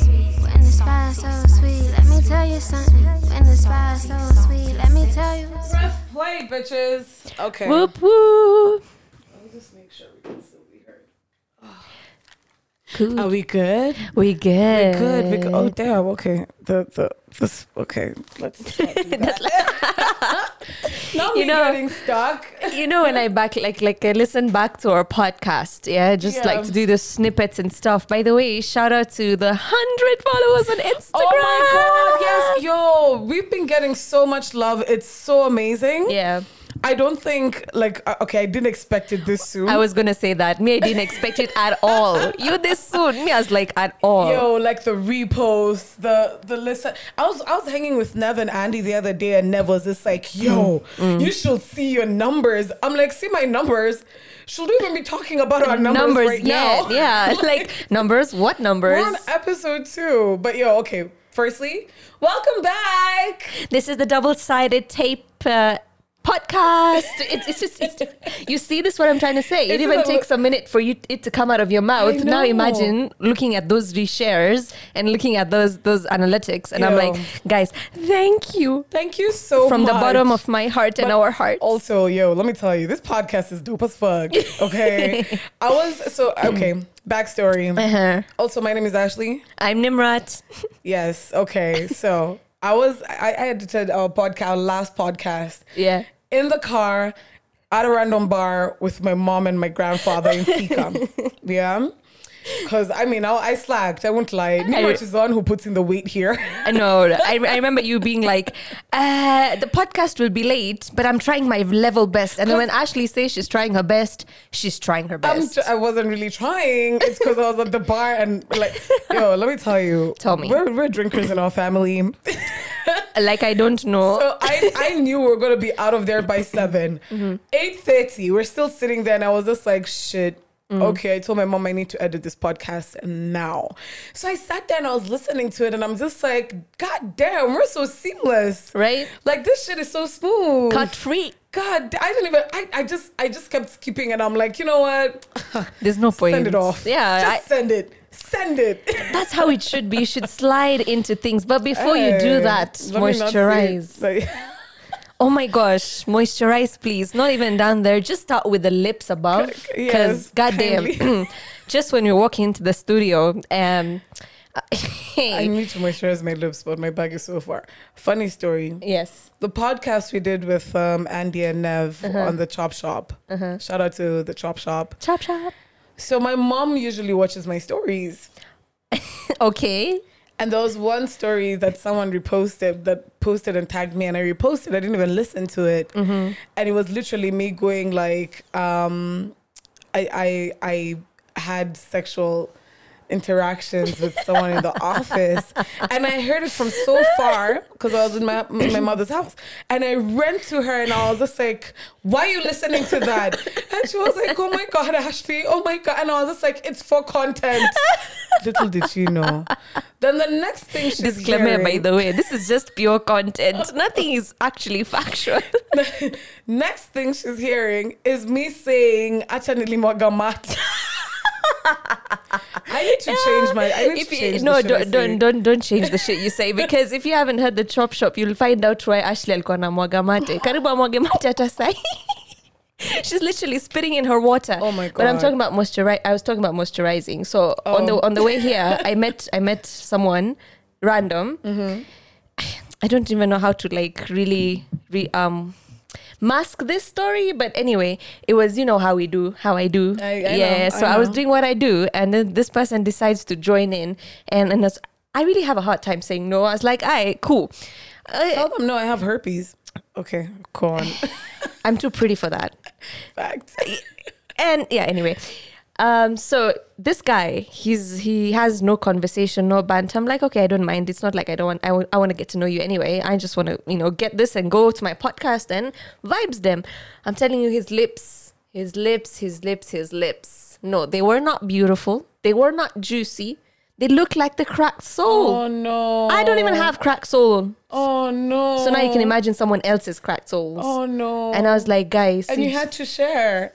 When the spice so sweet, let me tell you something. When the spice so sweet, let me tell you. Press play, bitches. Okay. Whoop whoop. Let me just make sure we can still be heard. Cool. Are we good? we good. Good. We go- oh damn. Okay. The the this. Okay. Let's. Not do that. now You we know- getting stuck. you know when I back like like I listen back to our podcast, yeah, just Yeah. like to do the snippets and stuff. By the way, shout out to the hundred followers on Instagram. Oh my god. Yes. Yo, we've been getting so much love. It's so amazing. Yeah, I don't think like uh, okay. I didn't expect it this soon. I was gonna say that. Me, I didn't expect it at all. You this soon? Me, I was like at all. Yo, like the reposts, the the listen. I was I was hanging with Nev and Andy the other day, and Nev was just like, "Yo, Mm. you should see your numbers." I'm like, "See my numbers." Should we even be talking about our numbers, numbers, right yeah, now? yeah. like numbers. What We're numbers? on episode two, but yo, okay. Firstly, welcome back. This is the double-sided tape. Uh, podcast it's, it's just it's you see this what i'm trying to say it Isn't even takes a minute for you it to come out of your mouth now imagine looking at those reshares and looking at those those analytics and i'm like guys thank you Thank you so from the bottom of my heart and our heart. Also, yo, let me tell you, this podcast is dope as fuck. Okay, I was so okay. Backstory. uh-huh. Also, my name is Ashley. i'm nimrat Yes. Okay. So I was I, I edited our podcast, our last podcast, yeah in the car at a random bar with my mom and my grandfather in Thika. yeah. Because I mean, I, I slacked. I won't lie. Nimrat is the one who puts in the weight here. I know. I, I remember you being like, uh, the podcast will be late, but I'm trying my level best. And then when Ashley says she's trying her best, she's trying her best. tr- I wasn't really trying. It's because I was at the bar and like, yo, let me tell you. Tell me. We're, we're drinkers in our family. like, I don't know. So I, I knew we were gonna be out of there by 7 Mm-hmm. Eight thirty, we're still sitting there, and I was just like, shit. Mm. Okay, I told my mom I need to edit this podcast now. So I sat there and I was listening to it, and I'm just like, God damn, we're so seamless, right? Like this shit is so smooth. Cut free. God, I didn't even. I, I just I just kept skipping, and I'm like, you know what? There's no point. Send it off. Yeah, just I- send it. Send it. that's how it should be. You should slide into things. But before you do that, let me not moisturize. Like- Oh my gosh, moisturize, please. Not even down there. Just start with the lips above. Yes, Because, goddamn, kindly. just when you walk into the studio, um, I need to moisturize my lips, but my bag is so far. Funny story. yes. The podcast we did with um, Andy and Nev Uh-huh. on the Chop Shop. Shout out to the Chop Shop. Chop chop. So my mom usually watches my stories. Okay. And there was one story that someone reposted that posted and tagged me, and I reposted. I didn't even listen to it, Mm-hmm. and it was literally me going like, um, I I I had sexual interactions with someone in the office, and I heard it from so far because I was in my my mother's house, and I ran to her and I was just like, "Why are you listening to that?" And she was like, "Oh my god, Ashley! Oh my god!" And I was just like, "It's for content." Little did she know. Then the next thing she's Disclaimer, by the way, this is just pure content. Nothing is actually factual. next thing she's hearing is me saying "Acha nilimwaga mate." I need to change my. I need If to you, no, don't, don't, don't, don't change the shit you say because if you haven't heard the chop shop, you'll find out why Ashley alikuwa na mwaga mate. Karibu amwage mate hata sahi. She's literally spitting in her water. Oh my god! But I'm talking about moisturize. I was talking about moisturizing. So on the Oh. on the way here, I met I met someone random. Mm-hmm. I don't even know how to like really re, um mask this story, but anyway, it was you know how we do, how I do. I- I yeah. know, so I I was doing what I do, and then this person decides to join in, and and I really have a hard time saying no. I was like, "Alright, cool." Uh, Tell them no, I have herpes. Okay, go on. I'm too pretty for that. Fact. and yeah anyway um so this guy he's he has no conversation no banter. I'm like okay i don't mind. It's not like i don't want i, w- I want to get to know you anyway. I just want to you know get this and go to my podcast and vibes them. I'm telling you his lips his lips his lips his lips. No they were not beautiful. They were not juicy. They look like the cracked soul. Oh no. i don't even have cracked soul. Oh no. so now you can imagine someone else's cracked souls. Oh no. and i was like guys And you had to share.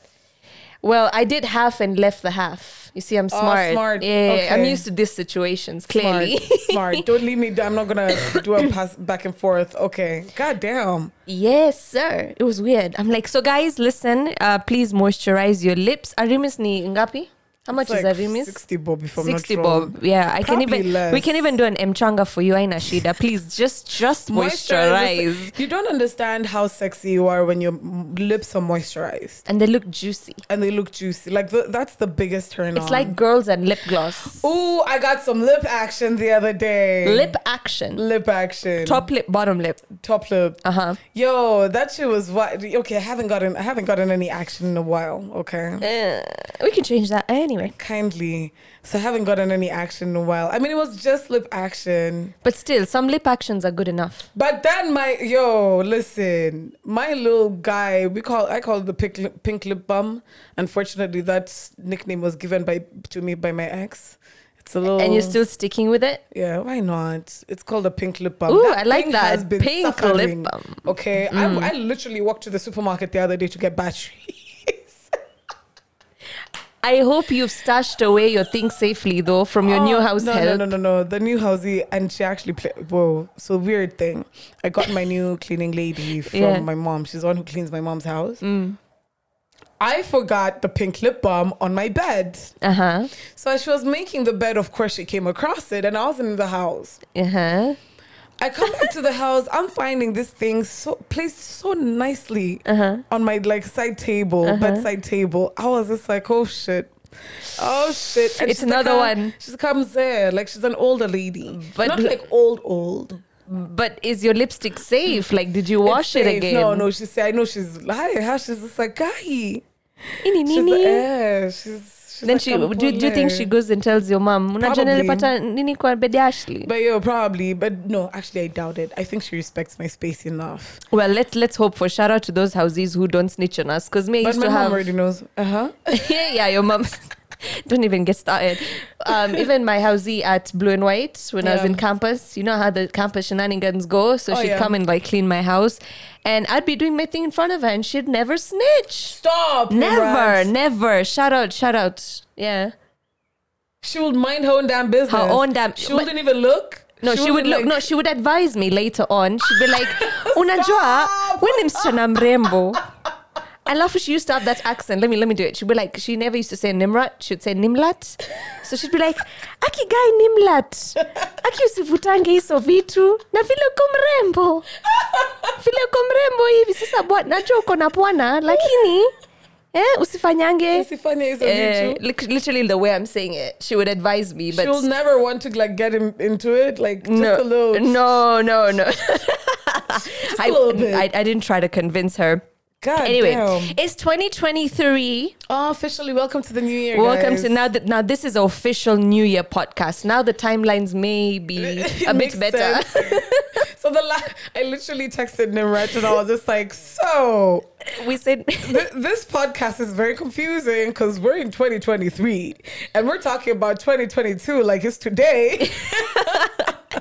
Well, I did half and left the half. You see, I'm Oh, smart. smart. Yeah, yeah, yeah. I'm used to these situations. Clearly, Smart. Smart. Don't leave me. I'm not gonna do a pass back and forth. Okay. God damn. yes, sir. It was weird. I'm like, so guys, listen. Uh, please moisturize your lips. are Arimis ni ngapi? How much It's is like Arimis? 60 bob if I'm 60 not wrong. bob. Yeah, I can even less. we can even do an mchanga for you, Aina Shida. Please just just moisturize. You don't understand how sexy you are when your lips are moisturized And they look juicy. and they look juicy. Like the, that's the biggest turn It's on. like girls and lip gloss. Ooh, I got some lip action the other day. Lip action. lip action. Top lip, bottom lip. top lip. Uh-huh. Yo, that shit was what okay, I haven't gotten I haven't gotten any action in a while, okay? Uh, we can change that anyway. Kindly. So I haven't gotten any action in a while. I mean it was just lip action. But still, some lip actions are good enough. But then my yo, listen, my little guy, we call I call the pink lip, pink lip bum. Unfortunately, that nickname was given by to me by my ex. It's a little And you're still sticking with it? yeah. Why not? It's called a pink lip balm. Ooh, I like that. Pink lip suffering, balm. Okay, Mm. I, I literally walked to the supermarket the other day to get batteries. I hope you've stashed away your things safely though from your new Oh, house no, help. No, no, no, no. The new housey, and she actually played. Whoa, so weird thing. I got my new cleaning lady from Yeah. my mom. She's the one who cleans my mom's house. Mm. I forgot the pink lip balm on my bed. Uh-huh. So as she was making the bed, of course, she came across it, and I was in the house. Uh-huh. I come back to the house. I'm finding this thing so placed so nicely Uh-huh. on my like side table, bedside table. I was just like, oh shit. Oh shit! And It's like, another "Ah," one. She comes there like she's an older lady, But- not like old old. But is your lipstick safe? Like did you wash it again? No, no. She said, I know she's hi. How she's just like guy. She's yeah. She's. She's Then like, she do, do you think she goes and tells your mom, unajua nilipata nini kwa Ashley? But yo, probably. But no, actually, I doubt it. I think she respects my space enough. Well, let's let's hope for shout out to those houses who don't snitch on us. Because me I But used my to mom have already knows. Uh huh. yeah, yeah, your mom. Don't even get started. Um, even my housey at Blue and White when I was in campus, you know how the campus shenanigans go. So Oh, she'd yeah. come and like clean my house, and I'd be doing my thing in front of her, and she'd never snitch. Stop. Never, Nimrat. never. Shout out, shout out. Yeah. She would mind her own damn business. Her own damn- She wouldn't even look. No, she, would wouldn't, look. like- no, she would advise me later on. She'd be like, "Unajua, when ni msichana mrembo." Alafu she used to have that accent. Let me let me do it. She'd be like, she never used to say Nimrat. She'd say Nimlat. So she'd be like, Aki guy Nimlat. Aki usivutange hizo vitu. Na vile uko mrembo. Vile uko mrembo hivi sasa bwana, najua uko na bwana lakini eh usifanyange. Usifanye hizo Eh, vitu. lit- literally the way I'm saying it. She would advise me, but She'll never want to like get him into it. Like just no, a little. no, no, no. I, little bit. I, I didn't try to convince her. God Anyway, damn. it's 2023. Oh, officially welcome to the new year. Welcome guys. to now that now this is an official New Year podcast. Now the timelines may be a bit better. so the la- I literally texted Nimrat and I was just like, so we said th- this podcast is very confusing because we're in 2023 and we're talking about 2022 like it's today.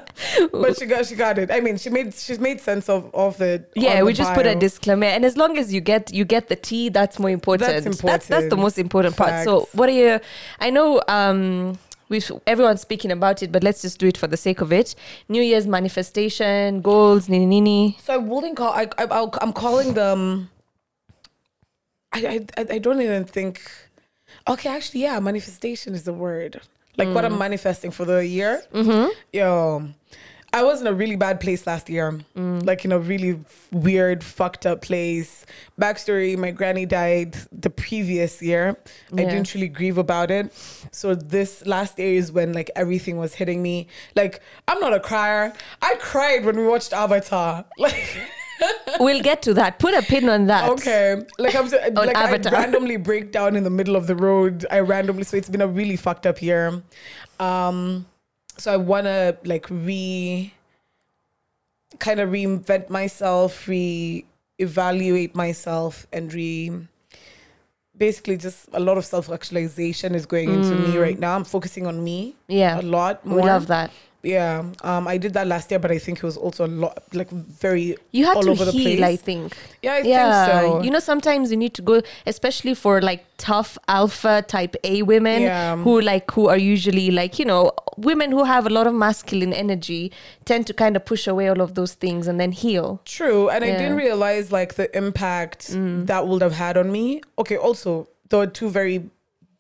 but she got she got it. I mean, she made she's made sense of of it. yeah, we the just put a disclaimer, and as long as you get you get the tea, that's more important. That's That's, that's the most important part. So, what are you? I know um, we've everyone's speaking about it, but let's just do it for the sake of it. New Year's manifestation goals, nini nini. So I wouldn't call. I, I I'll, I'm calling them. I, I I I don't even think. Okay, actually, yeah, manifestation is the word. Like what Mm. I'm manifesting for the year. Mm-hmm. Yo, I was in a really bad place last year. Mm. Like in a really weird, fucked up place. Backstory: My granny died the previous year. I didn't really grieve about it. So this last year is when like everything was hitting me. Like I'm not a crier. I cried when we watched Avatar. Like. We'll get to that. Put a pin on that. Okay, like I'm so, like Avatar. I randomly break down in the middle of the road. I randomly, so it's been a really fucked up year. Um, so I wanna like re, kind of reinvent myself, re evaluate myself, and re. Basically, just a lot of self actualization is going into me right now. I'm focusing on me Yeah. a lot We more love that. Yeah, um, I did that last year, but I think it was also a lot, like very You had all to over the heal, place. I think. Yeah, I yeah, think so. you know, sometimes you need to go, especially for like tough alpha type A women Yeah. who like who are usually like you know women who have a lot of masculine energy tend to kind of push away all of those things and then heal. True, and I didn't realize like the impact Mm. that would have had on me. Okay, also there were two very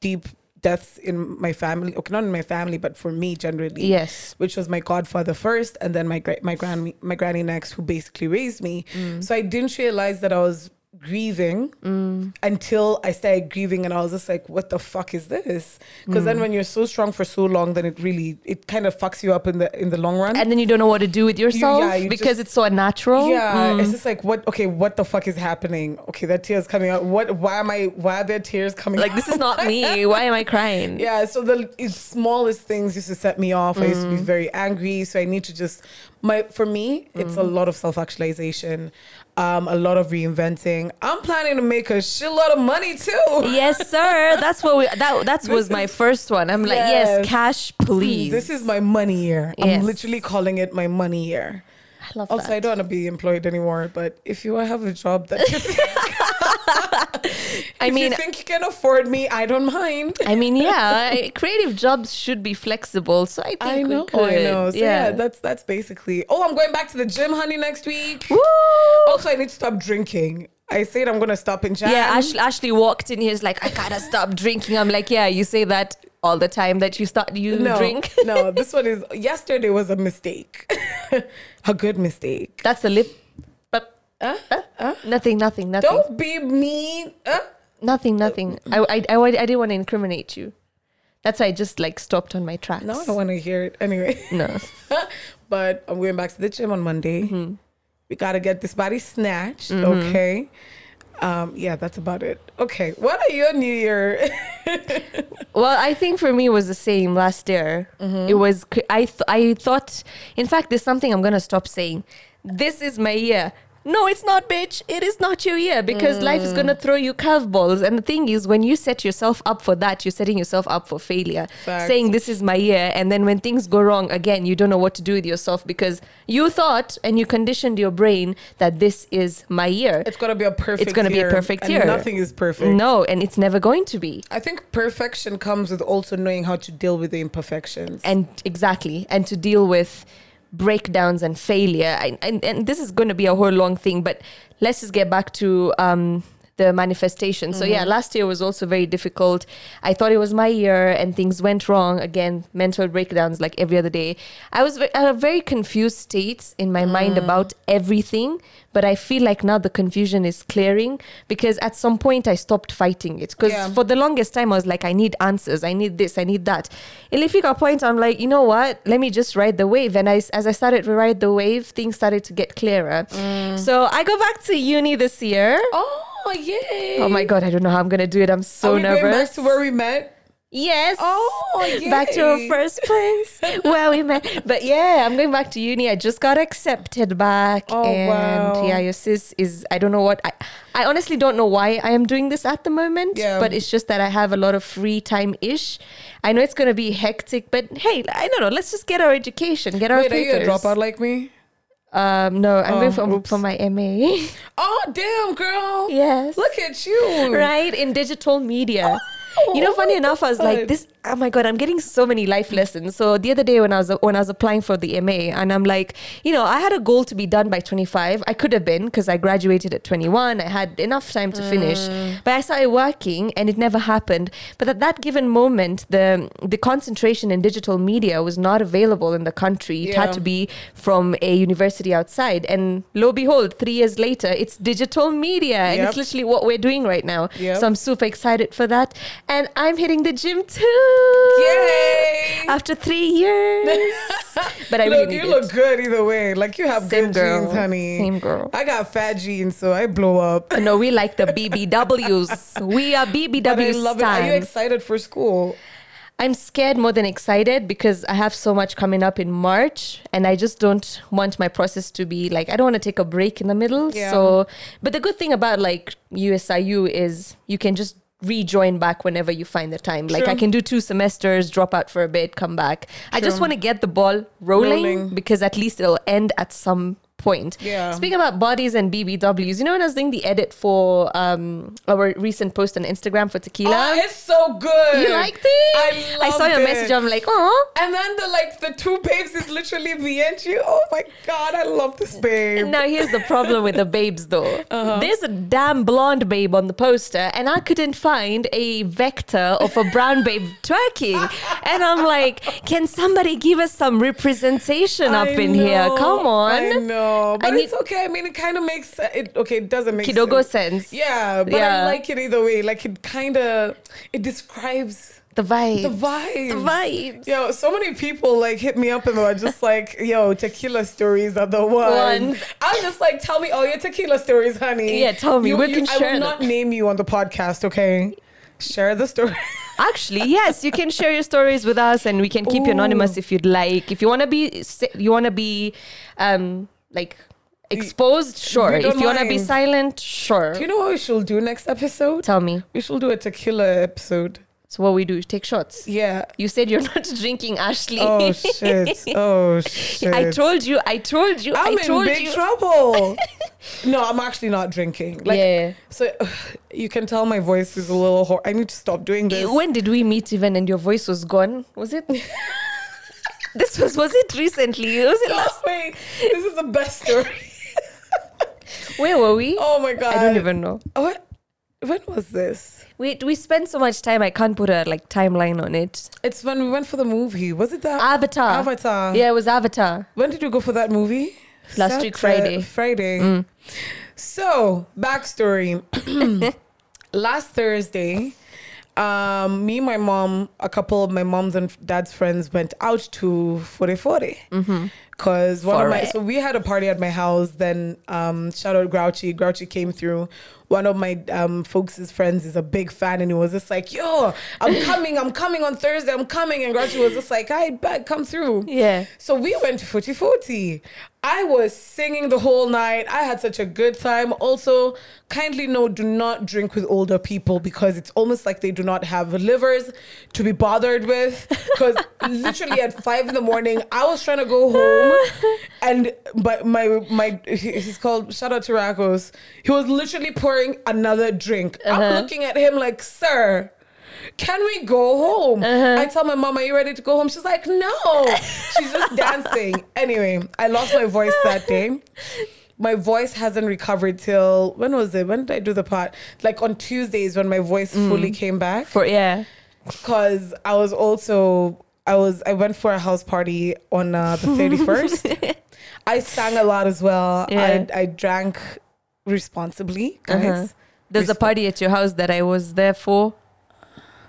deep deaths in my family. Okay, not in my family, but for me generally. Yes. which was my godfather first, and then my gra- my gran my granny next, who basically raised me. Mm. So I didn't realize that I was grieving Mm. until I started grieving, and I was just like, "What the fuck is this?" Because Mm. then when you're so strong for so long, then it really it kind of fucks you up in the in the long run. And then you don't know what to do with yourself yeah, you because just- it's so unnatural. yeah, Mm. it's just like what? Okay, what the fuck is happening? Okay, that tears coming out. What? Why am I? Why are there tears coming? like this is not me. Why am I crying? Yeah, so the smallest things used to set me off. I used to be very angry, so I need to just my for me, it's a lot of self actualization, um, a lot of reinventing. I'm planning to make a shitload of money too. Yes, sir. That's what we. That that was my first one. I'm like, yes, Yes. cash, please. This is my money year. Yes. I'm literally calling it my money year. I love Also, I don't want to be employed anymore, but if you have a job that I if mean, you think you can afford me, I don't mind. I mean, yeah, I- creative jobs should be flexible. So I think I we know, could. I know. So yeah. yeah. that's that's basically. Oh, I'm going back to the gym, honey, next week. Woo! Also, I need to stop drinking. I said I'm gonna stop in Jan. Yeah, Ashley, Ashley walked in here. Is like, I gotta stop drinking. I'm like, yeah, you say that all the time that you start you no, drink. no, this one is. Yesterday was a mistake, a good mistake. That's a lip. But Uh, uh, nothing, nothing, nothing, don't be mean. Nothing, nothing. I, I, I, I didn't want to incriminate you. That's why I just like stopped on my tracks. no, I don't want to hear it anyway. No. but I'm going back to the gym on Monday. Mm-hmm. We gotta get this body snatched. Okay. Um, yeah, that's about it. Okay, what are your New Year? Well, I think for me it was the same last year. Mm-hmm. It was I th- I thought in fact there's something I'm going to stop saying. This is my year. No, it's not, bitch. It is not your year because life is Mm. going to throw you curveballs. And the thing is, when you set yourself up for that, you're setting yourself up for failure. Facts. Saying this is my year. And then when things go wrong, again, you don't know what to do with yourself because you thought and you conditioned your brain that this is my year. It's gonna be a perfect. It's gonna be a perfect year. Nothing is perfect. No, and it's never going to be. I think perfection comes with also knowing how to deal with the imperfections. and exactly and to deal with breakdowns and failure. And, and this is going to be a whole long thing but let's just get back to um the manifestation so yeah mm-hmm. last year was also very difficult i thought it was my year and things went wrong again mental breakdowns like every other day i was at a very confused state in my mind mm. about everything but i feel like now the confusion is clearing because at some point i stopped fighting it because Yeah. for the longest time I was like, I need answers, I need this, I need that. In a point, I'm like, you know what? Let me just ride the wave. And I, as I started to ride the wave, things started to get clearer. Mm. So I go back to uni this year. oh Oh, yay! Oh my god, I don't know how I'm gonna do it. I'm so Are we nervous. going back to where we met? yes. Oh, Back to our first place where we met. But yeah, I'm going back to uni. I just got accepted back. Oh, and wow. yeah, your sis is I don't know what I I honestly don't know why I am doing this at the moment. Yeah. But it's just that I have a lot of free time ish. I know it's gonna be hectic, but hey, I don't know. Let's just get our education, get our Wait, are you a dropout like me? Um, no, I'm Oh, going for, oops. for my MA. Oh damn, girl! yes. Look at you. right in digital media. you know, oh funny enough, I was like, this. Oh my god, I'm getting so many life lessons. So the other day when I was when I was applying for the MA, and I'm like, you know, I had a goal to be done by 25. I could have been because I graduated at 21. I had enough time to finish, Mm. but I started working, and it never happened. But at that given moment, the the concentration in digital media was not available in the country. It Yeah. had to be from a university outside, and lo and behold, three years later, it's digital media, and it's literally what we're doing right now. Yep. So I'm super excited for that. And I'm hitting the gym too. Yay! After three years. but I look, really you need look it. good either way. Like you have Same good girl. genes, honey. Same girl. I got fat jeans, so I blow up. No, we like the BBWs. We are BBW But I love it. Are you excited for school? I'm scared more than excited because I have so much coming up in March and I just don't want my process to be like I don't want to take a break in the middle. Yeah. So but the good thing about like USIU is you can just rejoin back whenever you find the time. Like I can do two semesters, drop out for a bit, come back. I just want to get the ball rolling, Rolling. because at least it'll end at some point. Yeah. Speaking about bodies and BBWs, you know when I was doing the edit for um our recent post on Instagram for tequila. Oh, it's so good. you liked it? I I saw your it. message. I'm like, oh. And then the like the two babes is literally me and you. Oh my god, I love this babe. Now here's the problem with the babes though. Uh-huh. There's a damn blonde babe on the poster, and I couldn't find a vector of a brown babe twerking. And I'm like, can somebody give us some representation up I in here? Come on. I know, but I it's okay. I mean, it kind of makes it. Okay, it doesn't make Kidogo sense. sense. Yeah, but Yeah. I like it either way. Like it kind of it describes The vibe. the vibe. The vibe. Yo, so many people like hit me up and were just like, "Yo, tequila stories are the ones." Ones. I'm just like, "Tell me all your tequila stories, honey." Yeah, tell me. You, We you- can I share will them. not name you on the podcast, okay? Share the story. Actually, yes, you can share your stories with us, and we can keep you anonymous if you'd like. If you want to be, you want to be, um, like exposed, sure. If you want to be silent, sure. Do you know what we should do next episode? Tell me. We should do a tequila episode. So what we do? Take shots. Yeah. You said you're not drinking, Ashley. Oh shit. Oh shit. I told you. I told you. I'm I told in big you. trouble. no, I'm actually not drinking. Like, Yeah. So you can tell my voice is a little. Hor- I need to stop doing this. When did we meet even and your voice was gone? Was it? This was was it recently? Was it last? Wait, this is the best story. Where were we? Oh my god. I don't even know. What? When was this? We we spent so much time. I can't put a like timeline on it. It's when we went for the movie. Was it that? Avatar. Avatar. Yeah, it was Avatar. When did you go for that movie? Last week, Saturday- Friday. Mm. Friday. So, backstory. Last Thursday, um, me, my mom, a couple of my mom's and dad's friends went out to Fore Fore. Because one of my, Fore. so we had a party at my house. Then, um, shout out Grouchy. Grouchy came through. One of my um, folks' friends is a big fan, and he was just like, "Yo, I'm coming, I'm coming on Thursday, I'm coming." And Grouchy was just like, "I bet, come through." Yeah. So we went to Footy Footy. I was singing the whole night. I had such a good time. Also, kindly note, do not drink with older people because it's almost like they do not have livers to be bothered with. Because literally at five in the morning, I was trying to go home, and but my my he- he's called shout out to Rakos. He was literally pouring another drink. I'm looking at him like, sir can we go home? Uh-huh. I tell my mom, are you ready to go home? She's like, no. She's just dancing. Anyway, I lost my voice that day. My voice hasn't recovered till when was it? When did I do the part? Like on Tuesdays when my voice Mm. fully came back. For yeah. Because I was also I was I went for a house party on uh, the 31st. I sang a lot as well. Yeah. I I drank responsibly, guys. Uh-huh. There's a party at your house that I was there for.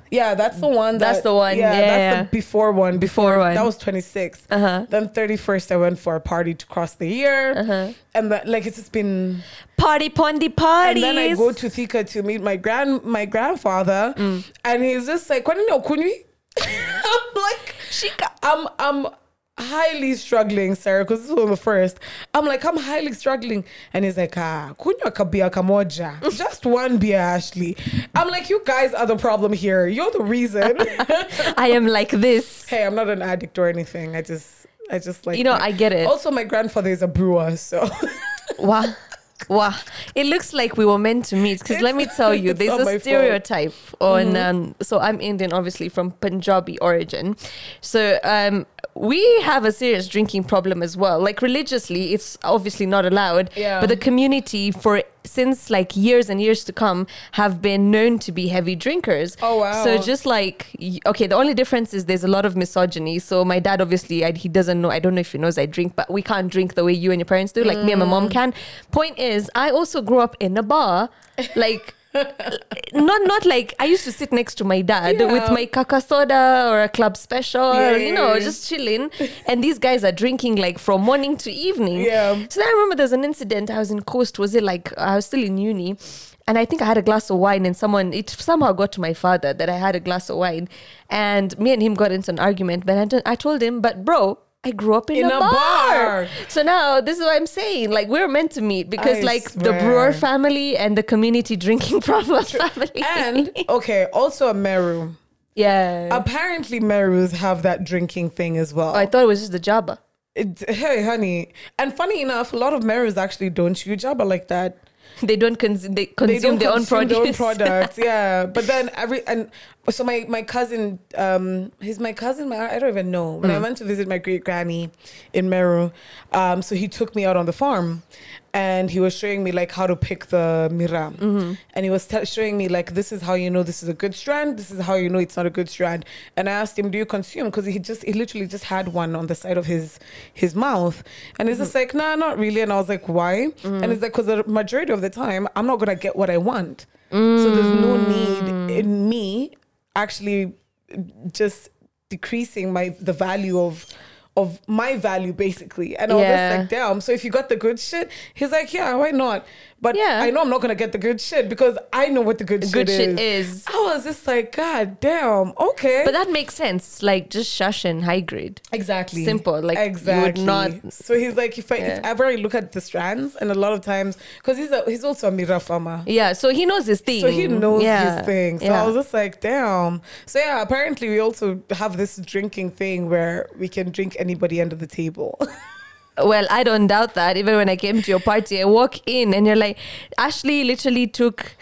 Yeah, that's the one. That's the one, Yeah, yeah, that's yeah. the before one. Before one. That was 26. Uh-huh. Then 31st, I went for a party to cross the year. Uh-huh. And that, like, it's just been. Party pondy parties. And then I go to Thika to meet my grand my grandfather. Mm. And he's just like, "Kwani kunwi?" I'm like, Shika. I'm, I'm highly struggling, sir, because this was the first. I'm like, I'm highly struggling. And he's like, ah, kunywa kabia kamoja. Just one beer, Ashley. I'm like, you guys are the problem here. You're the reason. I am like this. hey, I'm not an addict or anything. I just, I just like. You know, I get it. Also, my grandfather is a brewer, so. Wow. Wow. It looks like we were meant to meet because let me tell you, there's a fault. stereotype on. Um, so I'm Indian, obviously from Punjabi origin. So um, we have a serious drinking problem as well. Like religiously, it's obviously not allowed. Yeah. But the community for since like years and years to come have been known to be heavy drinkers. Oh, wow. So just like okay, the only difference is there's a lot of misogyny. So my dad obviously I, he doesn't know. I don't know if he knows I drink, but we can't drink the way you and your parents do. Like me and my Mm. mom can. Point is, I also grew up in a bar, like. Not not like I used to sit next to my dad Yeah. with my kaka soda or a club special, Yeah, you know, yeah, just chilling. And these guys are drinking like from morning to evening. Yeah. So then I remember there's an incident. I was in Coast. Was it like I was still in uni? And I think I had a glass of wine, and someone it somehow got to my father that I had a glass of wine, and me and him got into an argument. But I, I told him, but bro, I grew up in, In a, a bar. bar. So now this is what I'm saying. Like we're meant to meet because I like the brewer family and the community drinking problem family. And okay, also a Meru. yeah. Apparently, Merus have that drinking thing as well. Oh, I thought it was just the Jabba. It, hey, honey. And funny enough, a lot of Merus actually don't chew jabba like that. They don't consume. They They don't their own consume produce. their own products. yeah, but then every and so my my cousin, um, he's my cousin. My, I don't even know. When Mm. I went to visit my great granny in Meru, um, so he took me out on the farm, and he was showing me like how to pick the miraa, Mm-hmm. and he was t- showing me like this is how you know this is a good strand. This is how you know it's not a good strand. And I asked him, "Do you consume?" Because he just he literally just had one on the side of his his mouth, and he's just mm-hmm. like, "Nah, not really." And I was like, "Why?" Mm-hmm. And it's like, "Cause the majority of the time, I'm not gonna get what I want." So there's no need mm. in me actually just decreasing my the value of of my value basically. And I was Yeah. just like, damn. So if you got the good shit, he's like, yeah, why not? But Yeah. I know I'm not gonna get the good shit because I know what the good, Good shit, shit is. is. I was just like, God damn, okay. But that makes sense. Like just shush and high grade. Exactly. Simple, like, you would exactly. not- So he's like, if I if Yeah. ever I look at the strands, and a lot of times, because he's a, he's also a miraa farmer. Yeah. So he knows his thing. So he knows Yeah. his thing. So yeah. I was just like, damn. So yeah, apparently we also have this drinking thing where we can drink anybody under the table. Well, I don't doubt that. Even when I came to your party, I walk in and you're like, Ashley literally took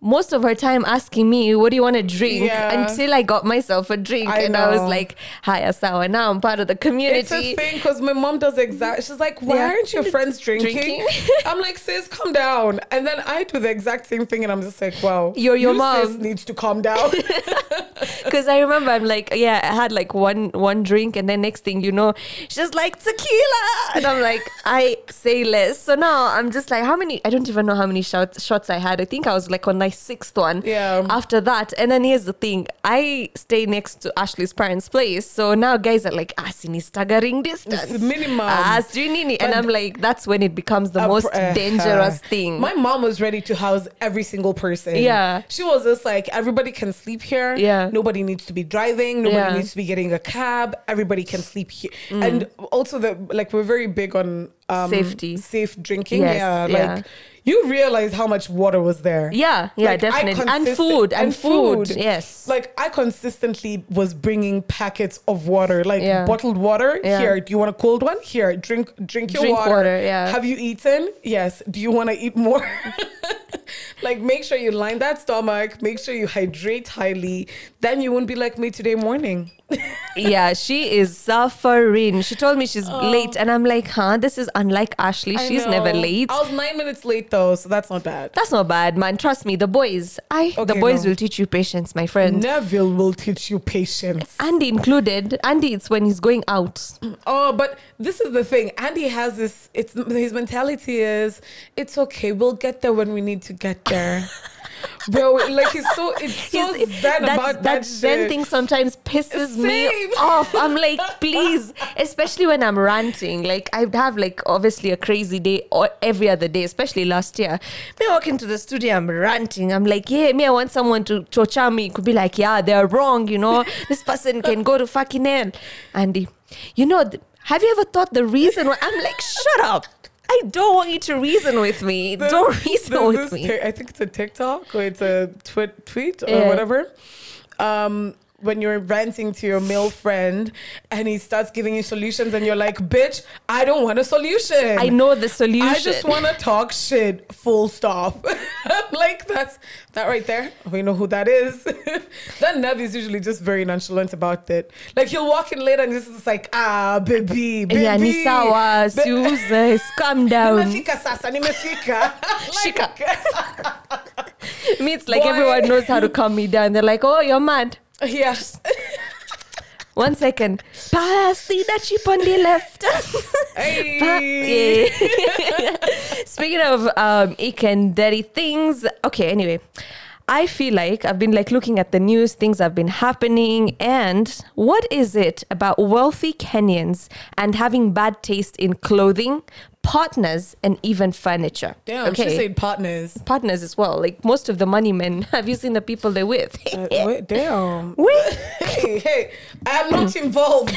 most of her time asking me, "What do you want to drink?" Yeah. Until I got myself a drink, I and I was like, "Hi, Asawa." Now I'm part of the community. it's a thing because my mom does exact. She's like, why Yeah. aren't your friends drinking? Drinking? I'm like, sis, calm down. And then I do the exact same thing, and I'm just like, wow, You're your you, mom. Needs to calm down. Because I remember I'm like, yeah, I had like one one drink, and then next thing you know, she's like tequila, and I'm like, I say less. So now I'm just like, how many? I don't even know how many shots shots I had. I think I was like on my sixth one. Yeah. After that, and then here's the thing: I stay next to Ashley's parents' place, so now guys are like, ah, sini staggering distance, It's minimum. ah, sini, and I'm like, that's when it becomes the most uh, dangerous uh, thing. My mom was ready to house every single person. Yeah. She was just like, everybody can sleep here. Yeah. Nobody needs to be driving. Nobody Yeah. Mm. needs to be getting a cab. Everybody can sleep here. And also the like we're very big on um, Safety. safe drinking. Yes, yeah. yeah. Like you realize how much water was there. yeah, yeah, Like, definitely, and food, and, and food. food. yes. Like I consistently was bringing packets of water, like Yeah. bottled water. Yeah. Here, do you want a cold one? Here, drink drink your Drink water. water, yeah. Have you eaten? Yes. Do you want to eat more? like make sure you line that stomach. Make sure you hydrate highly. Then you won't be like me today morning. Yeah, she is suffering. She told me she's oh. late, and I'm like, huh? This is unlike Ashley. I She's never late. I was nine minutes late though, so that's not bad. That's not bad, man. Trust me, the boys, I the boys no. will teach you patience, my friend. Neville will teach you patience. Andy included. Andy, it's when he's going out. Oh, but this is the thing. Andy has this. It's his mentality is it's okay. We'll get there when we need to get there. Bro, like it's so it's so zen that's- about that, that zen shit. thing sometimes pisses me off. I'm like, please, especially when I'm ranting. Like I'd have like obviously a crazy day or every other day, especially last year. Me walk into the studio, I'm ranting. I'm like, yeah, me, I want someone to chocha me. It could be like, yeah, they're wrong. You know, this person can go to fucking hell. Andy, you know, have you ever thought the reason why? I'm like, shut up. I don't want you to reason with me. There's- don't reason there's with me. ti- I think it's a TikTok or it's a twi- tweet or Yeah. whatever. Um, when you're ranting to your male friend and he starts giving you solutions and you're like, bitch, I don't want a solution. I know the solution. I just want to talk shit. Full stop. Like that's that right there. We know who that is. that Nev is usually just very nonchalant about it. Like he'll walk in later and this is like ah baby, baby. Yeah, ni sawa, Suze, calm down. Nimefika sasa, nimefika. like, Me, it's like Boy. everyone knows how to calm me down. They're like, oh, you're mad. Yes. One second. Pass that chip on the left. Hey. Speaking of um, ick and dirty things. Okay, anyway. I feel like I've been like looking at the news, things have been happening, and what is it about wealthy Kenyans and having bad taste in clothing, partners, and even furniture. Damn, she said partners. partners as well. Like most of the money men. Have you seen the people they're with? Uh, wait, damn. Wait. hey, hey, I'm not involved.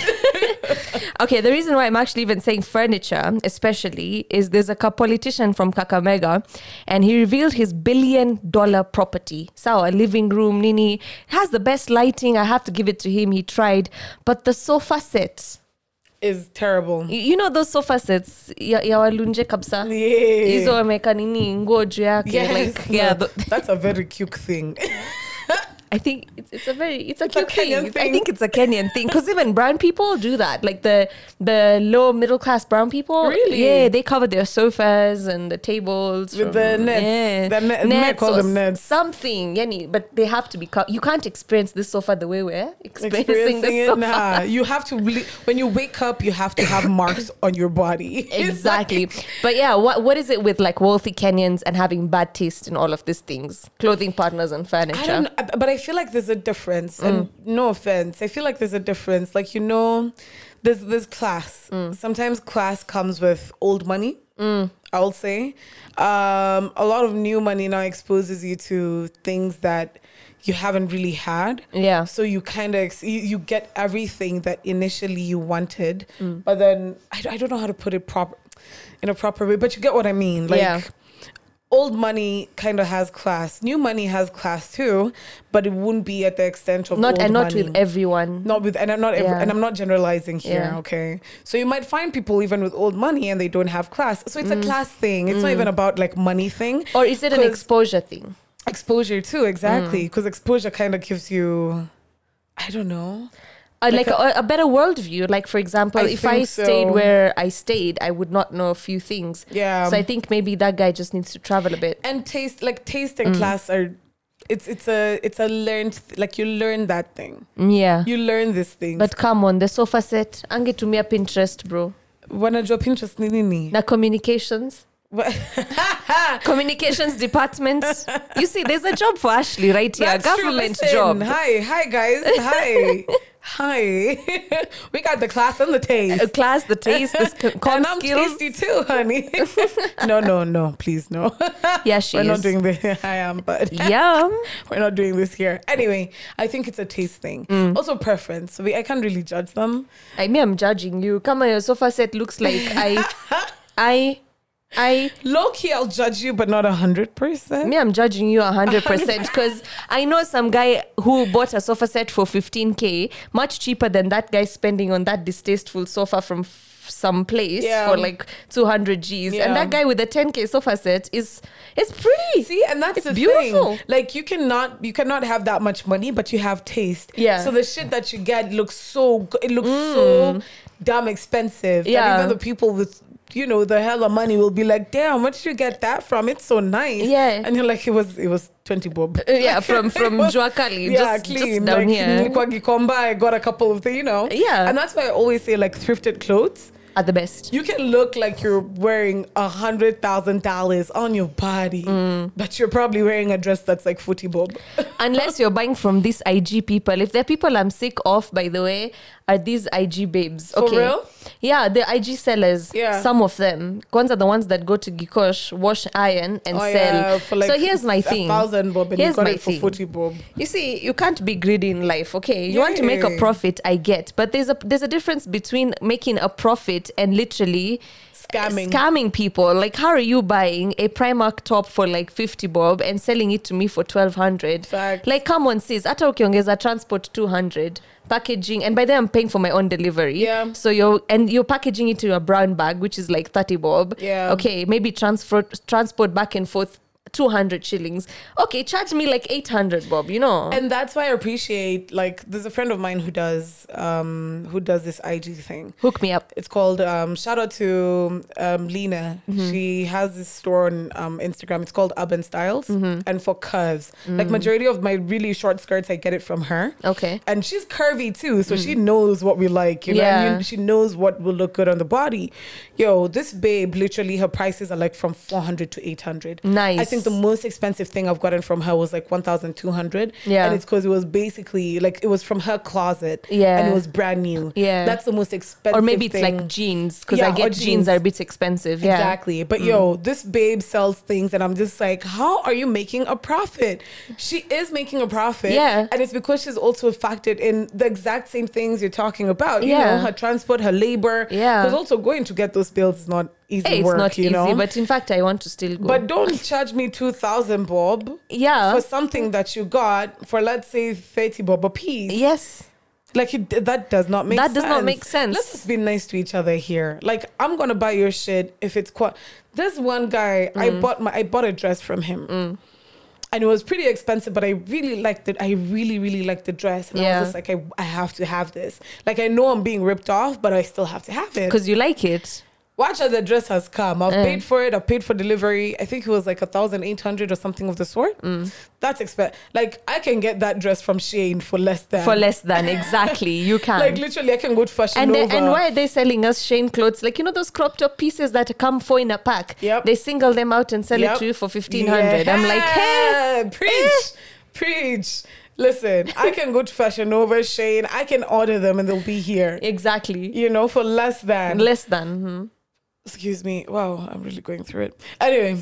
Okay, the reason why I'm actually even saying furniture, especially, is there's a politician from Kakamega, and he revealed his billion dollar property. So a living room, Nini has the best lighting. I have to give it to him. He tried, but the sofa set. Is terrible. You know those sofa sets ya, ya walunje kabisa Yeah. hizo wameka nini nguo juu yake Yes, like no, yeah the, that's a very cute thing. I think it's, it's a very it's a It's a cute thing. Kenyan I think it's a Kenyan thing because even brown people do that. Like the the low middle class brown people, Really? yeah, they cover their sofas and the tables With the nets. Yeah, The net- net call them nets. Something, yani, but they have to be. Co- you can't experience this sofa the way we're experiencing, Experiencing this it, sofa. nah. You have to ble- when you wake up, you have to have marks on your body. Exactly, like- but yeah, what what is it with like wealthy Kenyans and having bad taste in all of these things, clothing partners and furniture? I but I feel like there's a difference, and mm. no offense, I feel like there's a difference. Like you know, there's there's class. Mm. Sometimes class comes with old money. Mm. I'll say, um, a lot of new money now exposes you to things that you haven't really had. Yeah. So you kind of you, you get everything that initially you wanted, but then I, I don't know how to put it proper in a proper way, but you get what I mean. Like Yeah. Old money kind of has class. New money has class too, but it wouldn't be at the extent of not and not money. with everyone. Not with, and I'm not, every, Yeah. and I'm not generalizing here. Yeah. Okay, so you might find people even with old money and they don't have class. So it's Mm. a class thing. It's not even about like money thing Or is it an exposure thing? exposure too. Mm. Exactly, because exposure kind of gives you, I don't know. Uh, like Like a, a better worldview. Like for example, I if I stayed so. where I stayed, I would not know a few things. Yeah. So I think maybe that guy just needs to travel a bit. and taste like taste Mm. and class are. It's it's a it's a learned th- like you learn that thing. Yeah. You learn this thing. But come on, the sofa set, angetumia Pinterest, bro. wanajua Pinterest ni nini? Na communications. Communications department. You see, there's a job for Ashley right here. That's true. government Listen, job. Hi, hi guys. Hi. hi. we got the class and the taste. A class, the taste, the sc- and I'm skills. tasty too, honey. no, no, no, please no. Yeah, she is. We're is. not doing this. I am, but Yum. we're not doing this here. Anyway, I think it's a taste thing. Mm. Also preference. We, I can't really judge them. I mean, I'm judging you. Come on, your sofa set looks like I, I, I. Low key, I'll judge you, but not a hundred percent. Me, I'm judging you a 100% because I know some guy who bought a sofa set for 15k, much cheaper than that guy spending on that distasteful sofa from f- some place Yeah. for like 200 G's. Yeah. And that guy with the 10k sofa set is it's pretty. See, and that's It's the beautiful. thing. Like you cannot, you cannot have that much money, but you have taste. Yeah. So the shit that you get looks so good. It looks so damn expensive. Mm. Yeah. even the people with you know the hella money will be like, damn, where did you get that from? It's so nice. Yeah. And you're like, it was it was twenty bob. Uh, yeah, from- from was- Juakali, Yeah, just- just down like, here. I got a couple of things, you know. Yeah. And that's why I always say like thrifted clothes. At the best. You can look like you're wearing a hundred thousand dollars on your body, Mm. but you're probably wearing a dress that's like footy bob. Unless you're buying from these IG people. If they're people I'm sick of, by the way, are these IG babes. For okay. real? Yeah, the IG sellers. Yeah. Some of them. Ones are the ones that go to Gikosh, wash, iron, and Oh, sell. yeah, for like so here's my thing. thousand bob, and Here's you got my it for thing. footy bob. You see, you can't be greedy in life, okay? You want to make a profit, I get, but there's a there's a difference between making a profit and literally Scamming. scamming people. Like, how are you buying a Primark top for like 50 bob and selling it to me for 1200? Facts. Like, come on, sis. Hata ukiongeza transport 200 packaging and by then i'm paying for my own delivery Yeah. so you're and you're packaging it in a brown bag which is like 30 bob Yeah. okay maybe transport transport back and forth 200 shillings okay charge me like 800 bob you know And that's why I appreciate like there's a friend of mine who does um who does this IG thing. hook me up It's called um shout out to um Lena. Mm-hmm. She has this store on um Instagram. It's called Urban Styles Mm-hmm. and for curves. Mm. Like majority of my really short skirts I get it from her. okay And she's curvy too, so she knows what we like, you know. what I Mm. Yeah. mean? She knows what will look good on the body. Yo, this babe, literally, her prices are like from four hundred to eight hundred. Nice. I think think the most expensive thing I've gotten from her was like one thousand two hundred. Yeah. and it's because it was basically like it was from her closet. Yeah. and it was brand new. Yeah. that's the most expensive. or maybe it's thing. like jeans because Yeah, I get jeans. jeans. are a bit expensive. Yeah, Mm. Exactly. But yo, this babe sells things, and I'm just like, how are you making a profit? She is making a profit. Yeah. And it's because she's also factored in the exact same things you're talking about. You Yeah. know, her transport, her labor. Yeah. Because also going to get those bills is not easy Hey, it's work, not you easy, know? but in fact, I want to still go. But don't charge me 2000 bob yeah, for something that you got for, let's say, 30 bob a piece. yes, Like it, that does not make That sense. does not make sense. Let's just be nice to each other here. Like I'm gonna buy your shit if it's quite. This one guy, I Mm. bought my I bought a dress from him. And it was pretty expensive, but I really liked it. I really, really liked the dress. And I was just like, I, I have to have this. Like, I know I'm being ripped off, but I still have to have it. because you like it. Watch as the dress has come. I've Mm. paid for it. I've paid for delivery. I think it was like a thousand eight hundred or something of the sort. Mm. That's expensive. Like I can get that dress from Shein for less than For less than exactly, you can. Like literally, I can go to Fashion and they, Nova. and why are they selling us Shein clothes? Like you know those crop top pieces that come four in a pack. Yep. They single them out and sell Yep. it to you for fifteen hundred. I'm like, hey, Yeah, preach, preach. Listen, I can go to Fashion Nova, Shein. I can order them and they'll be here. exactly. You know, for less than. Less than. mhm. Excuse me. Wow, I'm really going through it. Anyway,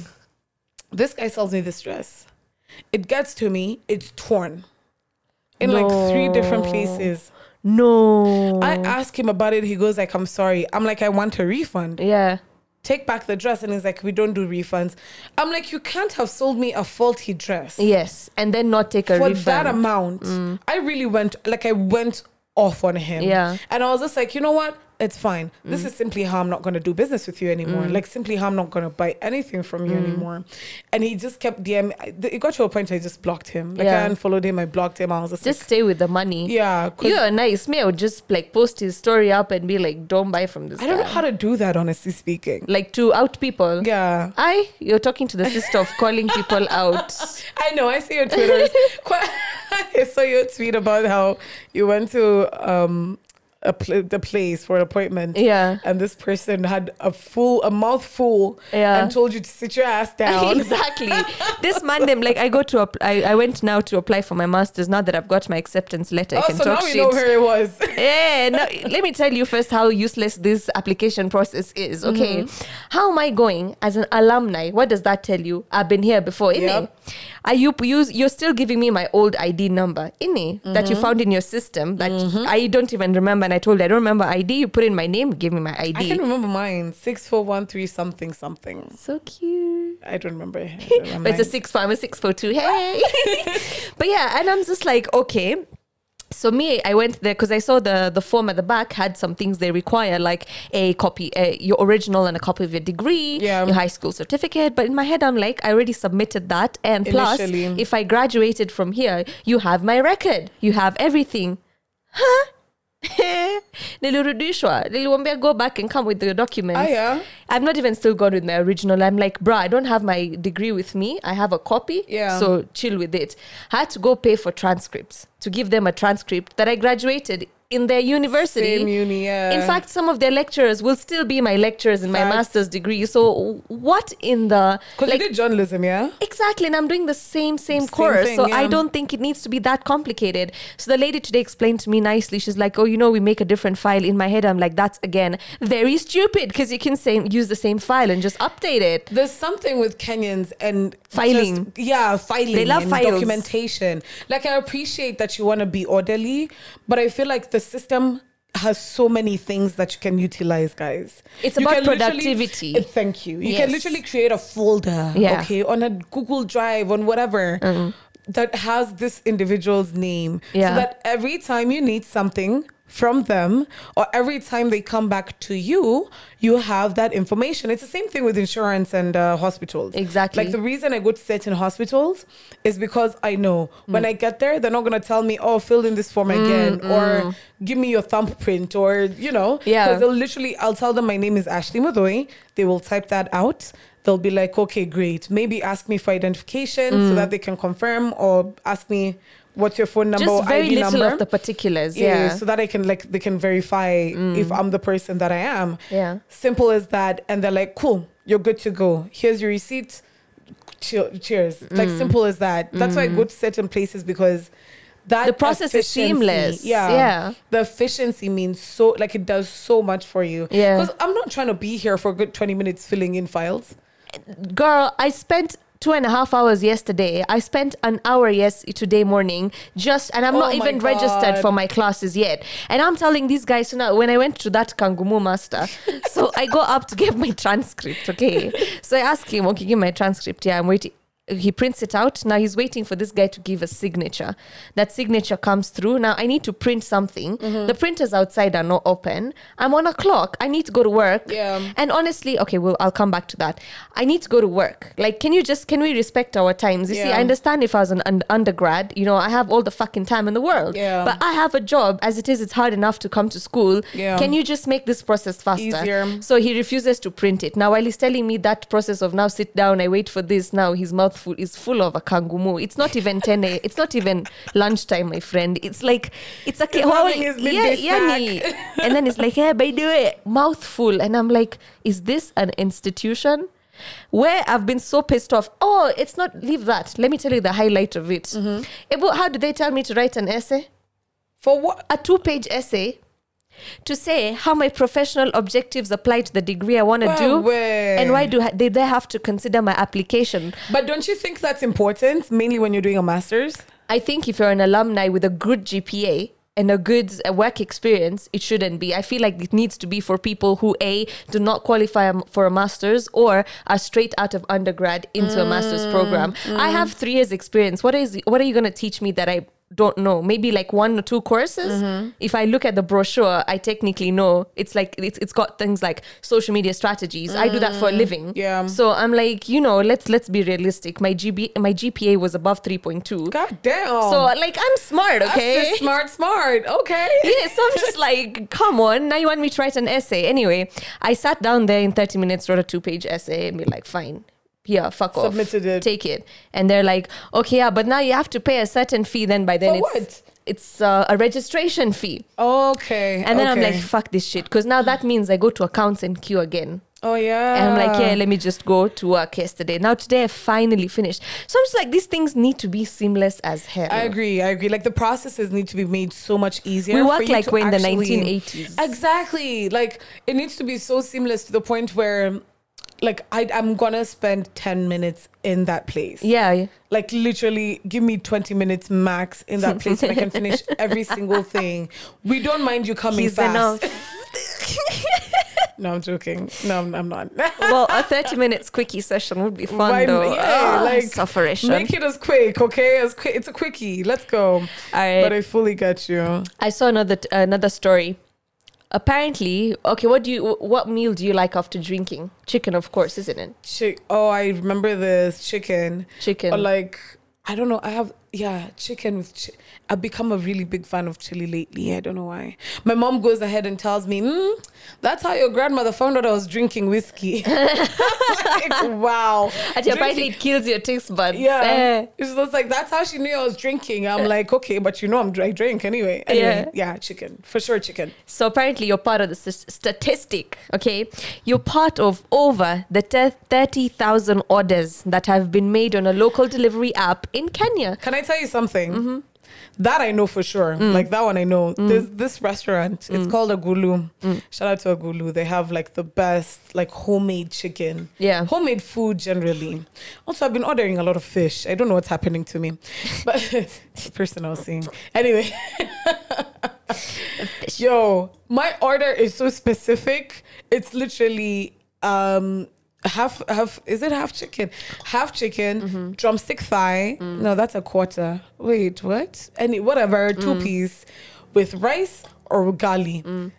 this guy sells me this dress. It gets to me. It's torn in like three different places. No. I ask him about it. He goes like, "I'm sorry." I'm like, "I want a refund." yeah. Take back the dress, and he's like, "We don't do refunds." I'm like, "You can't have sold me a faulty dress." Yes. And then not take a for refund. that amount, mm. I really went like I went off on him. Yeah. And I was just like, you know what? It's fine. This mm. is simply how I'm not going to do business with you anymore. Mm. Like simply how I'm not going to buy anything from you mm. anymore. And he just kept DM. It got to a point where I just blocked him. Like Yeah. I unfollowed him. I blocked him. I was just, Just like, stay with the money. Yeah, You are nice. Me, I would just like post his story up and be like, don't buy from this I don't know how to do that. Honestly speaking. like to out people. Yeah. I, you're talking to the sister of calling people out. I know. I see your Twitter. I saw your tweet about how you went to um a pl- the place for an appointment. Yeah. And this person had a full, a mouthful, Yeah. and told you to sit your ass down. exactly. This Monday, like I go to, app- I, I went now to apply for my master's. Now that I've got my acceptance letter, I oh, can so talk now we shit. know where it was. Yeah, no, let me tell you first how useless this application process is. Okay, Mm-hmm. how am I going as an alumni? What does that tell you? I've been here before, innit? Yep. Are you use? You're still giving me my old ID number, innit? That Mm-hmm. you found in your system that I don't even remember. And I told you I don't remember ID. You put in my name, give me my ID. I can remember mine. Six four one three something something. so cute. I don't remember. I don't remember it's a six four, I'm a six four two. Hey. but yeah, and I'm just like, okay. So me, I went there because I saw the the form at the back had some things they require, like a copy, uh, your original and a copy of your degree, Yeah. your high school certificate. But in my head, I'm like, I already submitted that, and plus, if I graduated from here, you have my record, you have everything. Huh? nilirudishwa niliwambia go back and come with the documents. Ah, yeah? i've not even still gone with my original. I'm like bro i don't have my degree with me. I have a copy Yeah. so chill with it. I had to go pay for transcripts to give them a transcript that i graduated in their university Same uni, yeah. in fact some of their lecturers will still be my lecturers in my master's degree so what in the because you did journalism, yeah. Exactly, and I'm doing the same same, Same course, thing, so I don't think it needs to be that complicated. So the lady today explained to me nicely. She's like, "Oh, you know, we make a different file." In my head, I'm like, "That's again very stupid because you can same use the same file and just update it." There's something with Kenyans and Filing. just- yeah, filing. They love and files. documentation. Like I appreciate that you want to be orderly, but I feel like the system has so many things that you can utilize, guys. It's You about productivity. Uh, thank you. You Yes. can literally create a folder, Yeah. okay, on a Google Drive, on whatever. That has this individual's name, Yeah. so that every time you need something from them, or every time they come back to you, you have that information. It's the same thing with insurance and uh, hospitals. Exactly. Like the reason I go to certain hospitals is because I know mm. when I get there, they're not gonna tell me, "Oh, fill in this form mm, again," mm. or "Give me your thumbprint," or you know, Yeah. Because they'll literally, I'll tell them my name is Ashley Madoi. They will type that out. They'll be like, "Okay, great." Maybe ask me for identification so that they can confirm, or ask me what's your phone number, Just very ID little number. of the particulars. yeah, Yeah, so that I can like they can verify mm. if I'm the person that I am. Yeah. Simple as that. And they're like, cool, you're good to go. Here's your receipt. che- cheers. Like mm. simple as that. That's why I mm. go to certain places because that The process is seamless. Yeah, Yeah. The efficiency means so like it does so much for you. Yeah. because I'm not trying to be here for a good twenty minutes filling in files. girl i spent two and a half hours yesterday. I spent an hour yes today morning just and i'm Oh not even registered for my classes yet. And i'm telling these guys so now when i went to that kangumu master so i go up to get my transcript okay? So i ask him okay give me my transcript. Yeah i'm waiting he prints it out now he's waiting for this guy to give a signature that signature comes through now i need to print something Mm-hmm. the printers outside are not open i'm on a clock i need to go to work Yeah. and honestly, okay, well, I'll come back to that. I need to go to work. Like, can you just, can we respect our times? You see, I understand if I was an un- undergrad, you know, I have all the fucking time in the world. Yeah. But I have a job. As it is, it's hard enough to come to school. Yeah. Can you just make this process faster? Easier. So he refuses to print it. Now, while he's telling me that process of now sit down, I wait for this, now his mouth full is full of a kangumu. It's not even 10 a, it's not even lunchtime, my friend. It's like, it's a He's having his midday and then it's like, hey, by the way, mouthful. And I'm like, is this an institution? Where I've been so pissed off. Oh, it's not, leave that. Let me tell you the highlight of it. Mm-hmm. How do they tell me to write an essay? For what? A two page essay to say how my professional objectives apply to the degree I want to Well, do. And why do ha- they, they have to consider my application? But don't you think that's important, mainly when you're doing a master's? I think if you're an alumni with a good GPA and a good work experience, it shouldn't be. I feel like it needs to be for people who a do not qualify for a master's or are straight out of undergrad into a master's mm, program. I mm. have three years experience. What is what are you going to teach me that I don't know? Maybe like one or two courses. Mm-hmm. If I look at the brochure, I technically know it's like it's, it's got things like social media strategies. I do that for a mm. living. Yeah. So I'm like, you know, let's let's be realistic. My GB my GPA was above 3.2. God damn. So like I'm smart, okay? smart, smart. Okay. Yeah, so I'm just like, come on, now you want me to write an essay. Anyway, I sat down there in 30 minutes, wrote a two page essay, and be like, fine. Yeah, fuck off. Submitted it. Take it. And they're like, okay, yeah, but now you have to pay a certain fee. Then by then For it's what? it's uh, a registration fee. Okay. And then I'm like, fuck this shit. Because now that means I go to accounts and queue again. oh yeah. And I'm like, yeah, let me just go to work yesterday. Now today I finally finished. So I'm just like, these things need to be seamless as hell. I agree. I agree. Like the processes need to be made so much easier. We work like we're in the 1980s. Exactly. Like it needs to be so seamless to the point where, like, I, I'm gonna spend ten minutes in that place. Yeah. Like literally, give me twenty minutes max in that place, and I can finish every single thing. We don't mind you coming He's fast. enough. No, I'm joking. No, I'm, I'm not. well, a 30 minutes quickie session would be fun Why- though. yeah, Ah, like, sufferation. Make it as quick, okay? As quick. It's a quickie. Let's go. All right. But I fully get you. I saw another another story. Apparently, okay, what do you what meal do you like after drinking? Chicken, of course, isn't it? Chick. Oh, I remember this chicken. Chicken. Or like, I don't know. I have yeah, chicken with. Chi- I've become a really big fan of chili lately. I don't know why. My mom goes ahead and tells me, mm, "That's how your grandmother found out I was drinking whiskey." like, wow. And apparently, it kills your taste buds. yeah. Eh. It's just like that's how she knew I was drinking. I'm like, okay, but you know I'm I drink anyway. Anyway, yeah, chicken for sure, chicken. So apparently, you're part of the s- statistic. Okay, you're part of over the te- thirty thousand orders that have been made on a local delivery app in Kenya. Can I tell you something? Mm-hmm. That I know for sure. Mm. Like that one I know. There's this restaurant. It's called Agulu. Mm. Shout out to Agulu. They have like the best like homemade chicken. Yeah. Homemade food generally. Also, I've been ordering a lot of fish. I don't know what's happening to me. But the person I was seeing. Anyway. Yo, my order is so specific. It's literally um half half is it half chicken half chicken Mm-hmm. drumstick thigh Mm. no that's a quarter wait what any whatever two Mm. piece with rice or ugali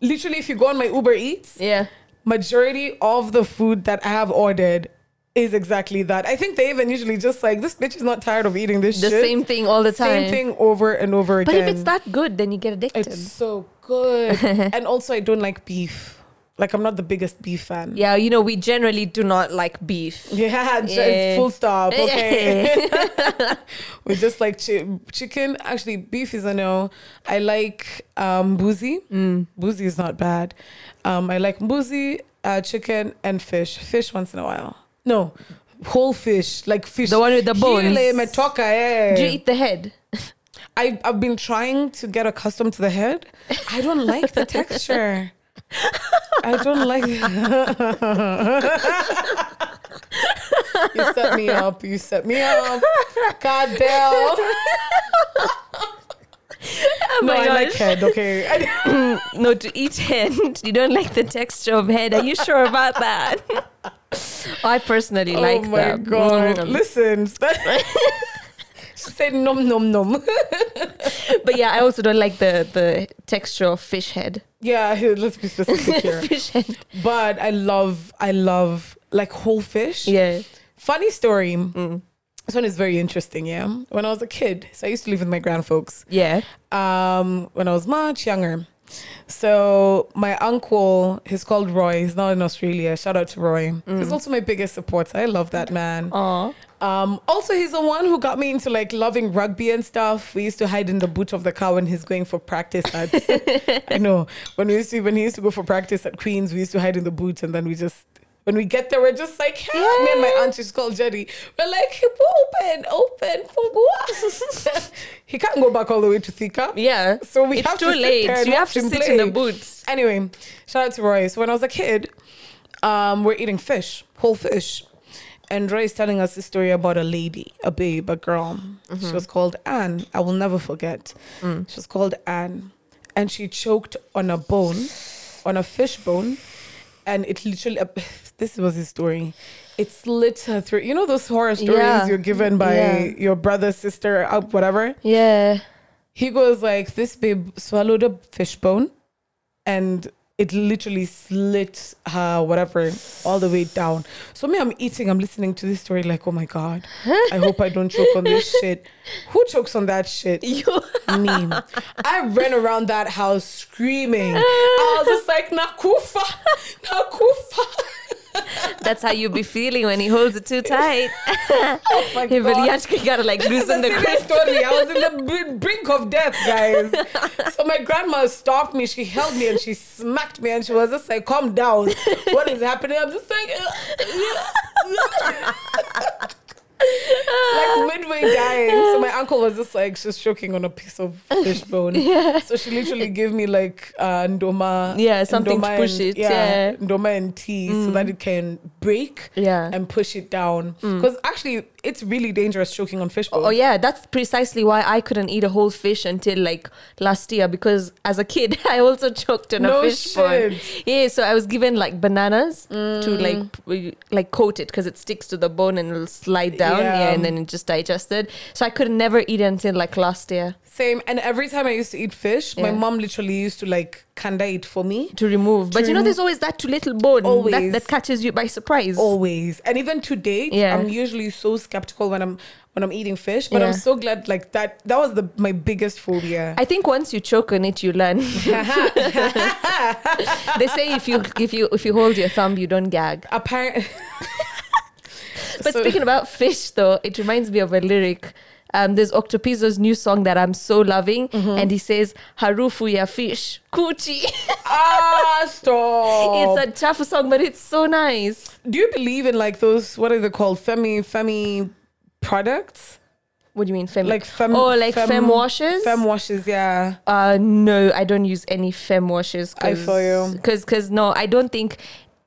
literally if you go on my uber eats Yeah. majority of the food that i have ordered is exactly that i think they even usually just like this bitch is not tired of eating this The shit same thing all the time. same thing over and over But again But if it's that good, then you get addicted. it's so good and also i don't like beef like i'm not the biggest beef fan yeah, you know, we generally do not like beef. Yeah, just Yeah. full stop. Okay. we just like chi- chicken. Actually, beef is a no. I like um, mbuzi. Mm. Mbuzi is not bad. Um, I like mbuzi, uh, chicken, and fish. Fish once in a while. No, whole fish, like fish. The one with the bones. Imetoka, eh. Do you eat the head? I, I've been trying to get accustomed to the head. I don't like the texture. I don't like You set me up. You set me up. God damn. Oh no, my I like head. Okay. No, to eat head. You don't like the texture of head. Are you sure about that? I personally like that. oh my them. god. Mm. Listen. said nom nom nom. But yeah, I also don't like the the texture of fish head. yeah, let's be specific here. fish head. But I love, I love like whole fish. Yeah. Funny story. Mm. This one is very interesting. Yeah, when I was a kid, so I used to live with my grandfolks. Yeah. Um, when I was much younger. So my uncle, he's called Roy. He's now in Australia. Shout out to Roy. Mm. He's also my biggest supporter. I love that man. Aw. Um, also, he's the one who got me into like loving rugby and stuff. We used to hide in the boot of the car when he's going for practice. At, I know when we used to when he used to go for practice at Queens, we used to hide in the boot, and then we just when we get there, we're just like, yeah. me and my aunt, she's called Jenny. We're like, open, open, fungua. he can't go back all the way to Thika. Yeah. So we it's have too to sit late. there you have to sit play. in the boots. Anyway, shout out to Roy. So when I was a kid, um, we're eating fish, whole fish. And Roy is telling us a story about a lady, a babe, a girl. She was called Anne. I will never forget. She was called Anne. And she choked on a bone, on a fish bone. And it literally, this was his story. It slit her throat. You know those horror stories Yeah. you're given by Yeah. your brother, sister, uh, whatever? Yeah. he goes like this babe swallowed a fish bone and it literally slit her whatever all the way down. So me i'm eating i'm listening to this story like oh my god. I hope i don't choke on this shit. Who chokes on that shit? You. me. I ran around that house screaming. I was just like nakufa nakufa That's how you be feeling when he holds it too tight. oh my Hey, you god actually gotta like This is loosen the grip. story. I was in the br- brink of death, guys. So my grandma stopped me. She held me and she smacked me, and she was just like, "Calm down. What is happening?" I'm just like, uh, uh, uh. Like midway dying. So my uncle was just like, just choking on a piece of fish bone. So she literally gave me like uh, ndoma. Yeah, something to push and- it, yeah. ndoma and tea, so that it can break. Yeah. and push it down. Because actually, it's really dangerous choking on fish oh, bone. Oh yeah, that's precisely why I couldn't eat a whole fish until like last year because as a kid I also choked on No a fish bone. Yeah, so I was given like bananas to mm. like like coat it because it sticks to the bone and it'll slide down. Yeah. Yeah. and then it just digested. So I could never eat it until like last year Same. And every time I used to eat fish, my Yeah. mom literally used to like it for me. to remove. But you know, there's always that too little bone that, Always. that catches you by surprise. Always. And even today, Yeah. I'm usually so skeptical when I'm when I'm eating fish. But Yeah. I'm so glad like that that was the my biggest phobia. I think once you choke on it, you learn. they say if you if you if you hold your thumb, you don't gag. Apparently But speaking about fish, though, it reminds me of a lyric. Um, there's Octopizzo's new song that I'm so loving, Mm-hmm. and he says, "Harufu ya fish, kuchi." Ah stop. it's a chafu song, but it's so nice. Do you believe in like those what are they called? Femi femi products? What do you mean, fem? Like fem oh, like fem, washes? Fem washes, yeah. Uh, no, I don't use any fem washes. I feel you. Because, because no, I don't think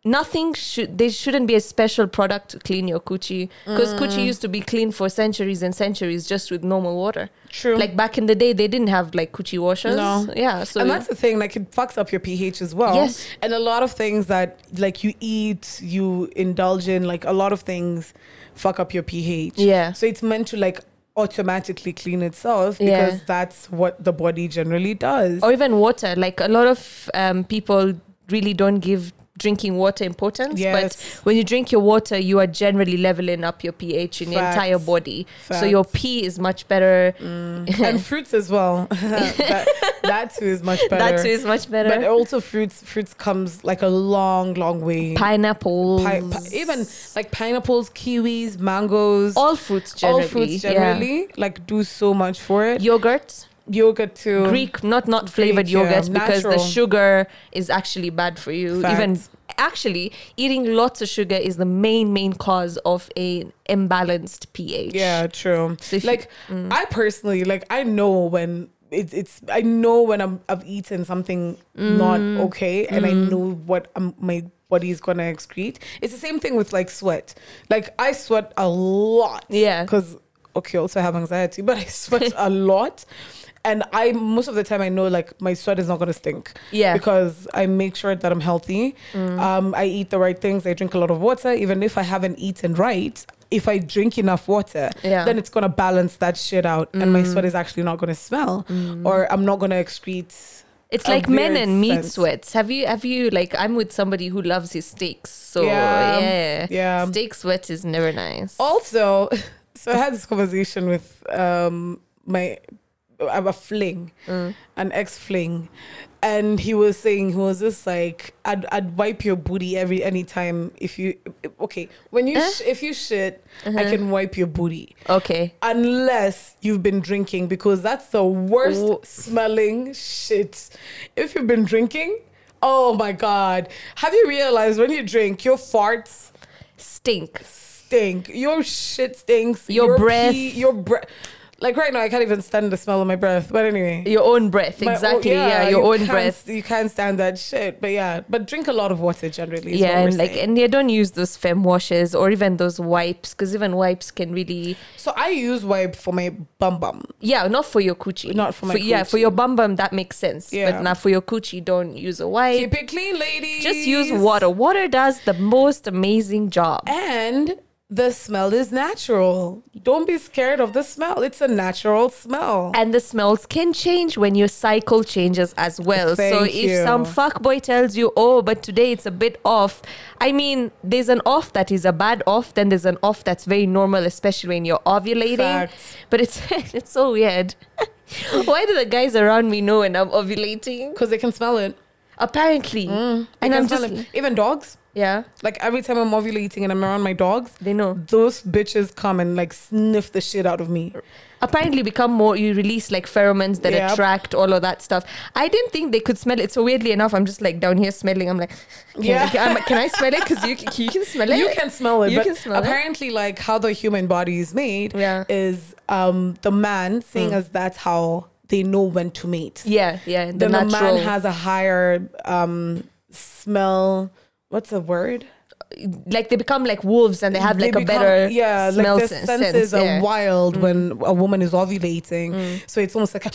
nothing should. There shouldn't be a special product to clean your coochie. Because Mm. coochie used to be clean for centuries and centuries just with normal water. True. Like back in the day, they didn't have like coochie washers. No. Yeah. So and that's the thing, like it fucks up your pH as well. Yes. And a lot of things that like you eat, you indulge in, like a lot of things fuck up your pH. Yeah. So it's meant to like automatically clean itself Yeah. because that's what the body generally does. or even water. Like a lot of um, people really don't give drinking water importance. Yes. But when you drink your water, you are generally leveling up your pH in your Facts. entire body. So your Facts. pee is much better. Mm. and fruits as well. that, that too is much better. That too is much better. But also fruits fruits comes like a long, long way. Pineapples. Pi- pi- even like pineapples, kiwis, mangoes, all fruits generally. all fruits yeah. generally like do so much for it. Yogurt. Yogurt too. Greek, not not flavored Greek, yeah, yogurt because the sugar is actually bad for you. Even actually, eating lots of sugar is the main main cause of a imbalanced pH. Yeah, true. So if you- like I personally, like I know when it's it's I know when I'm I've eaten something not Mm. okay, and I know what um, my body is gonna excrete. It's the same thing with like sweat. Like I sweat a lot. Yeah. Because okay, also I have anxiety, but I sweat a lot. And I most of the time I know like my sweat is not gonna stink. Yeah. Mm. Because I make sure that I'm healthy. Um, I eat the right things. I drink a lot of water. Even if I haven't eaten right, if I drink enough water, Yeah. Mm. then it's gonna balance that shit out, and my sweat is actually not gonna smell, or I'm not gonna excrete. It's like men and meat sense. sweats. Have you have you like I'm with somebody who loves his steaks. So Yeah. yeah. Yeah. Steak sweat is never nice. Also, so I had this conversation with um my have a fling, Mm. an ex fling, and he was saying he was just like I'd I'd wipe your booty every anytime if you okay when you Uh? sh- if you shit I Uh-huh. can wipe your booty Okay. unless you've been drinking because that's the worst Ooh. smelling shit. If you've been drinking, oh my god. Have you realized when you drink your farts Stink. stink, your shit stinks, Your breath. pee, your breath. Like right now, I can't even stand the smell of my breath. But anyway, Your own breath. My- Exactly. yeah, your you own breath. You can't stand that shit. But yeah, but drink a lot of water generally. Yeah, and like, saying. and yeah, don't use those fem washes or even those wipes because even wipes can really, so I use wipe for my bum bum. yeah, not for your coochie, Not for my yeah, for your bum bum that makes sense, Yeah. but not for your coochie. Don't use a wipe. Keep it clean, ladies. Just use water. Water does the most amazing job. And the smell is natural. Don't be scared of the smell. It's a natural smell. And the smells can change when your cycle changes as well. so if you. some fuckboy tells you, oh, but today it's a bit off, I mean, there's an off that is a bad off, then there's an off that's very normal, especially when you're ovulating. Facts. But it's it's so weird. Why do the guys around me know when I'm ovulating? Because they can smell it. Apparently. Mm, they and I'm just it. even dogs. Yeah, Like every time I'm ovulating and I'm around my dogs, they know. those bitches come and like sniff the shit out of me. apparently become more you release like pheromones that Yep. attract all of that stuff i didn't think they could smell it so weirdly enough i'm just like down here smelling i'm like can, Yeah. can, can i smell it because you, you can smell it You can smell it, You but can smell it. apparently, like how the human body is made, Yeah. Is um the man seeing as that's how they know when to mate. yeah yeah the then natural the man has a higher um smell. What's the word? like they become like wolves and they have like They a become- better yeah smell like the sen- senses sense are yeah. Mm. wild when a woman is ovulating so it's almost like a,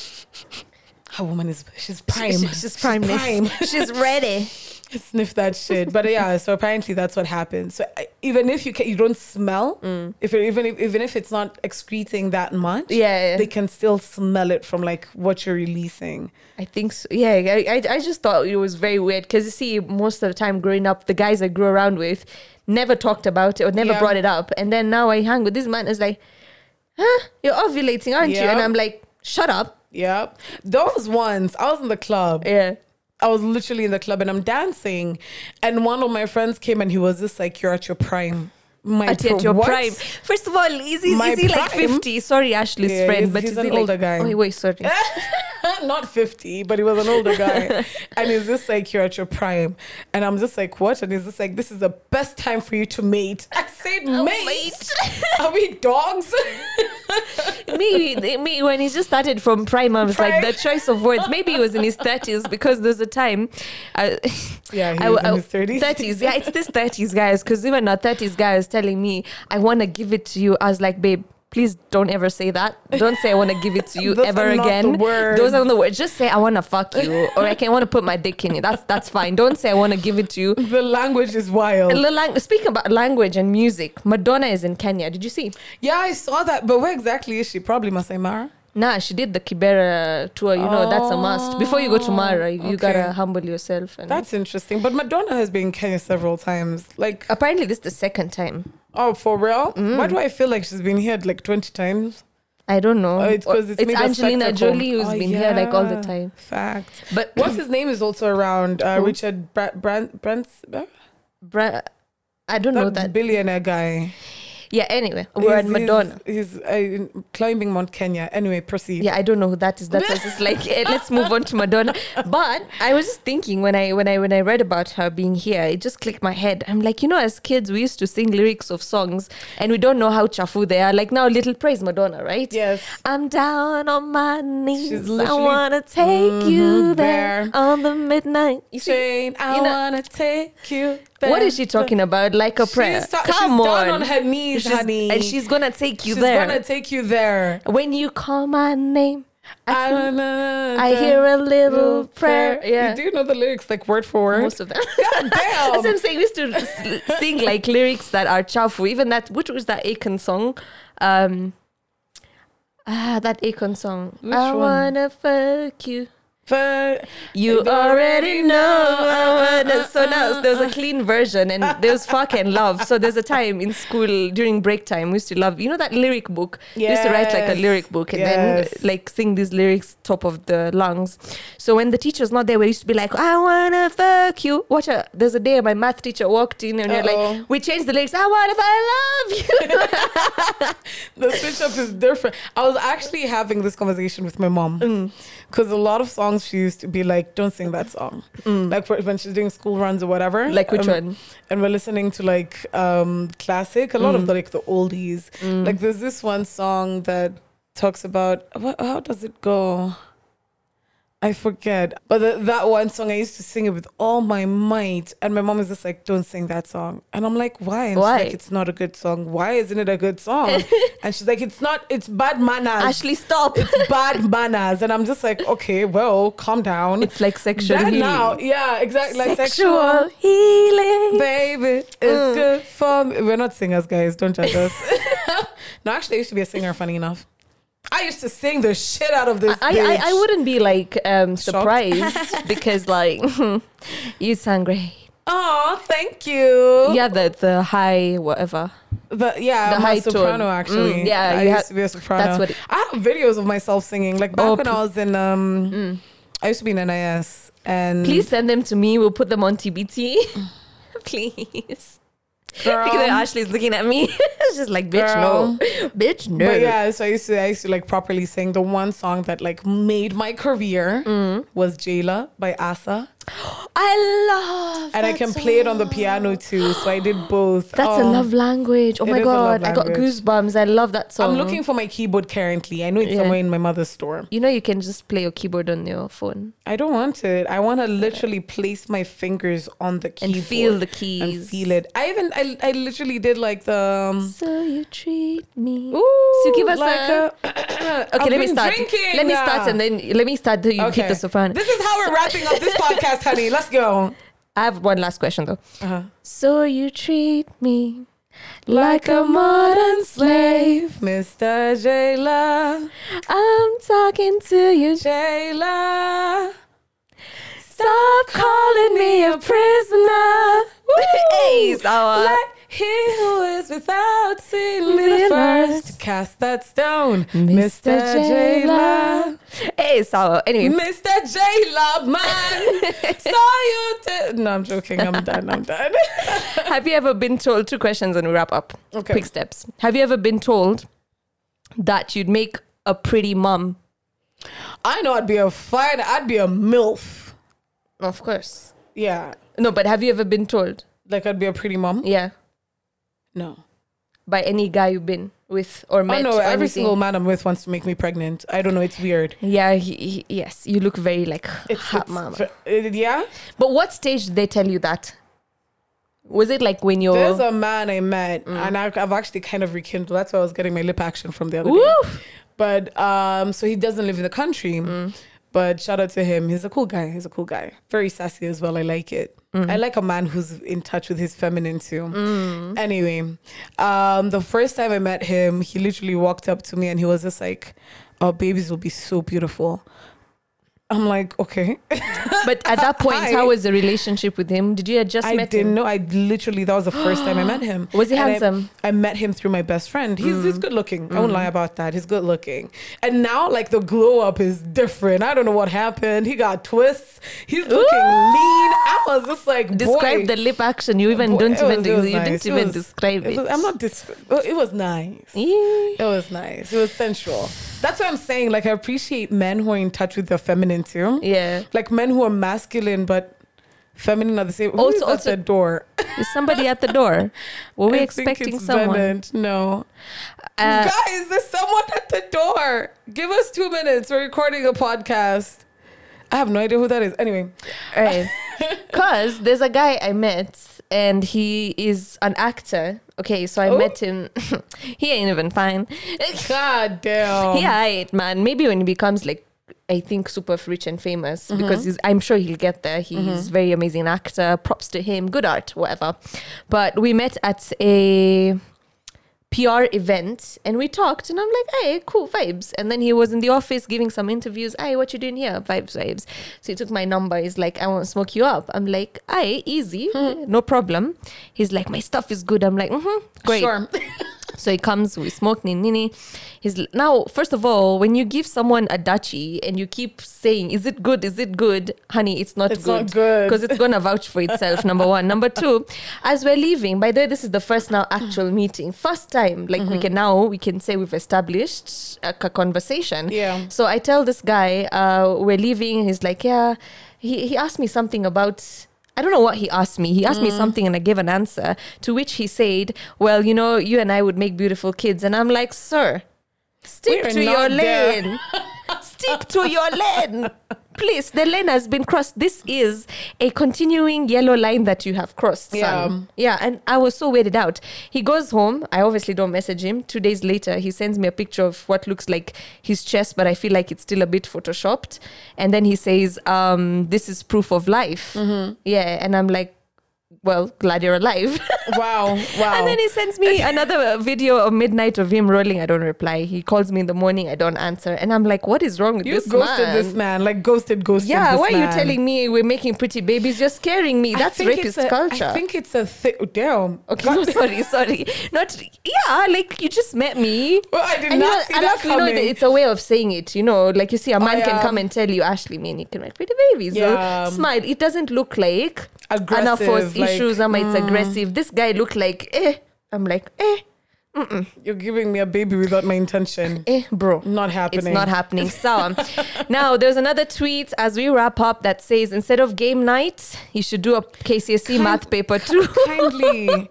a woman is she's prime She- she's prime prime she's ready sniff that shit but yeah so apparently that's what happens so even if you can, you don't smell if it, even if, even if it's not excreting that much Mm. Yeah, yeah. they can still smell it from like what you're releasing I think so. Yeah, I, I, I just thought it was very weird because you see, most of the time growing up, the guys I grew around with never talked about it or never Yeah. brought it up. And then now I hang with this man, is like, huh, you're ovulating, aren't you? And I'm like, shut up. yep those ones i was in the club Yeah. I was literally in the club and I'm dancing, and one of my friends came and he was just like, "You're at your prime." My At, at pro- your what? prime. First of all, is he, My is he like 50? Sorry, Ashley's Yeah, friend, he's- but he's is an he like, older guy. Oh, wait, sorry. Not 50, but he was an older guy. and he's just like, You're at your prime. And I'm just like, What? And he's just like, This is the best time for you to mate. I said, Oh, Mate? mate. Are we dogs? me, me, when he just started from prime, I was like, the choice of words. Maybe he was in his 30s because there's a time. I, uh, Yeah, he I- was in his 30s. 30s, yeah, it's this 30s, guys. Because even our 30s guy was telling me, I want to give it to you. I was like, babe, please don't ever say that. Don't say I want to give it to you ever are not the again. Those are the words. Just say I want to fuck you, or I can want to put my dick in you. That's that's fine. Don't say I want to give it to you. the language is wild. The lang- Speaking about language and music, Madonna is in Kenya. Did you see? Yeah, I saw that. But where exactly is she? Probably Masai Mara. Nah, she did the Kibera tour. You know, that's a must. Before you go to Mara, you, you gotta humble yourself. And That's interesting. But Madonna has been in Kenya several times. Like, apparently, this is the second time. oh, for real? Mm. Why do I feel like she's been here like 20 times? I don't know. Oh, it's 'cause it's made a Angelina. Jolie who's Oh, been here like all the time. Fact. But What's his name is also around. Uh, Richard Bra- Brand Brands, uh, Bra- I don't know that that. billionaire guy. Yeah. Anyway, we're at Madonna. He's, he's uh, climbing Mount Kenya. Anyway, proceed. Yeah, I don't know who that is. That's why just like eh, let's move on to Madonna. But I was just thinking when I when I when I read about her being here, it just clicked my head. I'm like, you know, as kids we used to sing lyrics of songs and we don't know how chafu they are. Like now, Little Praise Madonna, right? Yes. I'm down on my knees. I wanna take you Mhm, there, there. on the midnight. You see, I you know- wanna take you. What is she talking about? Like a prayer? She's, ta- Come she's on, down on her knees, She's- honey. and she's gonna take you there. she's there. gonna take you there. when you call my name, I, feel- I, hear a little prayer. Yeah. You do know the lyrics like word for word? most of them. God That's what damn. I'm saying. We used to s- sing like lyrics that are chafu. Even that, which was that Akon song? Um, ah, that Akon song. Which I one? wanna fuck you. But You already know. Wanna. So now there was a clean version, and there was fucking love. So there's a time in school during break time we used to love. You know that lyric book. We used to write like a lyric book and then like sing these lyrics top of the lungs. So when the teacher's not there, we used to be like, I wanna fuck you. Watch a there's a day my math teacher walked in and we are Uh-oh. like, we changed the lyrics. I wanna I love you. the switch up is different. I was actually having this conversation with my mom Mm. Because a lot of songs she used to be like, "Don't sing that song," like for, when she's doing school runs or whatever. Mm. like which Um, one? And we're listening to like um classic, a lot Mm. of the like the oldies. Like there's this one song that talks about what, how does it go? I forget, but the, that one song I used to sing it with all my might, and my mom is just like, "Don't sing that song," and I'm like, "Why?" And Why? she's like, "It's not a good song. Why isn't it a good song?" and she's like, "It's not. It's bad manners. Ashley, stop. it's bad manners." And I'm just like, "Okay, well, calm down." It's like sexual That healing. now, yeah, exactly. Like sexual sexual healing. baby it's Mm. good for me. We're not singers, guys. Don't judge us. no, actually, I used to be a singer. Funny enough, I used to sing the shit out of this. I, I. I wouldn't be like um, surprised because like you sound great. Oh, thank you. Yeah, the the high whatever. But yeah, The high soprano tone. actually. Mm, yeah, I used ha- to be a soprano. that's what it- I have videos of myself singing. Like back Oh, when I was in um, I used to be in NIS and Please send them to me. We'll put them on TBT. Please. Girl. At Ashley's looking at me. it's just like, bitch, no. Bitch, no. But yeah, so I used to I used to like properly sing. The one song that like made my career Mm. was Jailer by Asa. I love And I can play it on the piano too. So I did both. That's a Oh, love language. Oh my a god, I got goosebumps. I love that song. I'm looking for my keyboard currently. I know it's Yeah. somewhere in my mother's store. You know, you can just play your keyboard on your phone I don't want it. I want to literally place my fingers on the keyboard and feel the keys and feel it. I even I, I literally did like the um, So you treat me. ooh, So give us like a- a, Okay, I've let me start. drinking. Let me start and then let me start you hit the soprano. This is how we're wrapping up this podcast, honey. Let's go. I have one last question though. Uh-huh. So you treat me like a modern slave. Mr. Jailer, I'm talking to you. Jailer. Stop calling me a prisoner. hey. Let he who is without sin be the first. to cast that stone. Mr. Mr. Jailer. Hey, sour. Anyway, Mr. J-Love, man. Saw you. T- no, I'm joking. I'm done. I'm done. have you ever been told two questions and we wrap up? Okay. Quick steps. Have you ever been told that you'd make a pretty mom? I know I'd be a fine. I'd be a MILF. Of course. Yeah. No, but have you ever been told? Like I'd be a pretty mom. Yeah. No. By any guy you've been with or Oh no, or every anything? single man I'm with wants to make me pregnant. I don't know. It's weird. Yeah, he, he- yes, you look very like It's, hot it's mama. uh, yeah. But what stage did they tell you that? Was it like when you're There's a man I met, Mm. and I, I've actually kind of rekindled. That's why I was getting my lip action from the other Woo! day. But um, so he doesn't live in the country. Mm. But shout out to him. He's a cool guy. He's a cool guy. Very sassy as well. I like it. Mm. I like a man who's in touch with his feminine too. Anyway, um, the first time I met him, he literally walked up to me and he was just like, "Our babies will be so beautiful." I'm like, okay. But at that point, Hi. how was the relationship with him? Did you just I met didn't him? know. I literally that was the first time I met him. Was he And handsome? I, met him through my best friend. He's Mm. he's good looking. I won't lie about that. He's good looking. And now like the glow up is different. I don't know what happened. He got twists. He's looking lean. I was just like Describe boy, the lip action. You even boy, don't even was- you nice. didn't It even was- describe it. was- I'm not. Dis- it was nice. It was nice. It was sensual. That's what I'm saying. Like I appreciate men who are in touch with their feminine too. Yeah. Like men who are masculine but feminine at the same. Who Also- is at the door? Is somebody at the door? Were we I expecting someone? Bennett. No. Uh, Guys, there's someone at the door. Give us two minutes. We're recording a podcast. I have no idea who that is. Anyway, Right. Because there's a guy I met and he is an actor. Okay, so I Oh. met him. he ain't even fine. God damn. Yeah, I, man. Maybe when he becomes like, I think super rich and famous mm-hmm. because he's, I'm sure he'll get there. He's mm-hmm. very amazing actor. Props to him. Good art, whatever. But we met at a PR event and we talked and I'm like, hey, cool vibes. And then he was in the office giving some interviews. Hey, what you doing here? Vibes, vibes. So he took my number. He's like, I want to smoke you up. I'm like, hey, easy, no problem. He's like, my stuff is good. I'm like, mm-hmm, great. Sure. So he comes, we smoke nini nini. He's now, first of all, when you give someone a dachi and you keep saying, "Is it good? Is it good?" Honey, it's not It's good. not good. because it's gonna vouch for itself. number one, number two. As we're leaving, by the way, this is the first now actual meeting, first time. Like Mm-hmm. we can now we can say we've established a conversation. Yeah. So I tell this guy, uh, we're leaving. He's like, yeah. He he asked me something about. I don't know what he asked me. He asked me Mm. something and I gave an answer. To which he said, "Well, you know, you and I would make beautiful kids." And I'm like, "Sir, stick We're to your there." lane. stick to your lane." Please, the lane has been crossed. This is a continuing yellow line that you have crossed. son. Yeah. Yeah, and I was so weirded out. He goes home. I obviously don't message him. Two days later, he sends me a picture of what looks like his chest, but I feel like it's still a bit photoshopped. And then he says, um, "This is proof of life." Yeah, and I'm like, "Well, glad you're alive." Wow. Wow. and then he sends me another video of midnight of him rolling. I don't reply. He calls me in the morning. I don't answer, and I'm like, "What is wrong with you this ghosted this man. Like ghosted, ghosted. yeah, why are you telling me we're making pretty babies? You're scaring me. That's rapist a- culture. I think it's a thing. Damn. Okay, no, sorry, sorry. Not yeah, like you just met me. Well, I did And you not know, see I that love you know coming. it's a way of saying it. You know, like you see, a man oh, can yeah. come and tell you, Ashley, man, you can make pretty babies. Yeah. So smile. It doesn't look like Aggressive, like, issues. Ama, it's aggressive. This guy looked like eh. I'm like eh, You're giving me a baby without my intention. eh, bro. Not happening. It's not happening. So now there's another tweet as we wrap up that says instead of game night, you should do a KCSE math paper too. Kindly.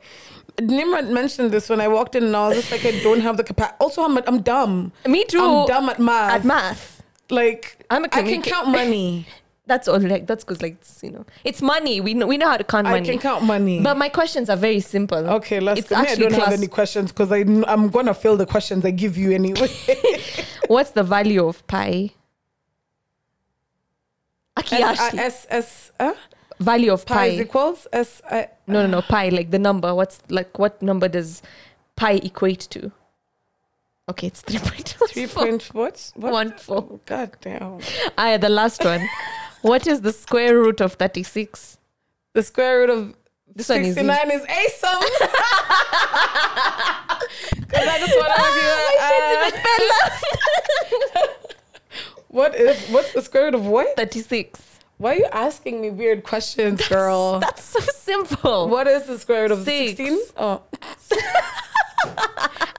Nimrat mentioned this when I walked in and I was just like, I don't have the capacity. Also, I'm, I'm dumb. Me too. I'm dumb at math. At math. Like, I'm a I can count money. That's all. Like that's because like it's, you know, it's money. We know we know how to count I money. can count money. But my questions are very simple. okay, let's It's go. I don't class. have any questions because I'm going to fill the questions I give you anyway. What's the value of pi? Akiyashi. S, S, uh? value of pi is equals S, I, no, no, no. Pi. Like the number. What's like what number does pi equate to? Okay, it's three point three point what? what? one four. God damn. Ah, the last one. what is the square root of thirty six? The square root of This one is 69 is awesome. Because I just want to uh, what is what's the square root of what? Thirty six. Why are you asking me weird questions, girl? That's so simple. What is the square root of Six. 16? Oh.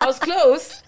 I was close.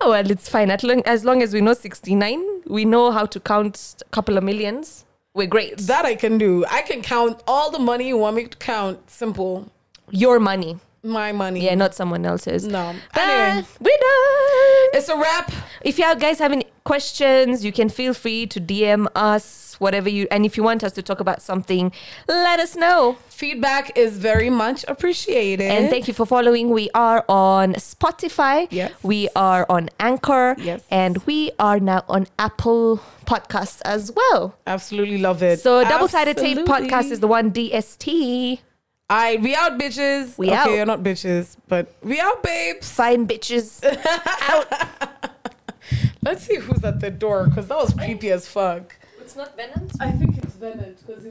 Oh, well, it's fine. Long, as long as we know 69, we know how to count a couple of millions. We're great. That I can do. I can count all the money you want me to count. Simple. Your money. My money. Yeah, not someone else's. No. But Anyway, we're done. it's a wrap. If you guys have any questions, you can feel free to DM us, whatever you. And if you want us to talk about something, let us know. Feedback is very much appreciated. And thank you for following. We are on Spotify. Yes. We are on Anchor. Yes. And we are now on Apple Podcasts as well. Absolutely love it. So Double Sided Tape Podcast is the one DST. I we out bitches. We okay, out. you're not bitches, but we out babes. Fine bitches. out. Let's see who's at the door because that was creepy as fuck. It's not Venom. I think it's Venom because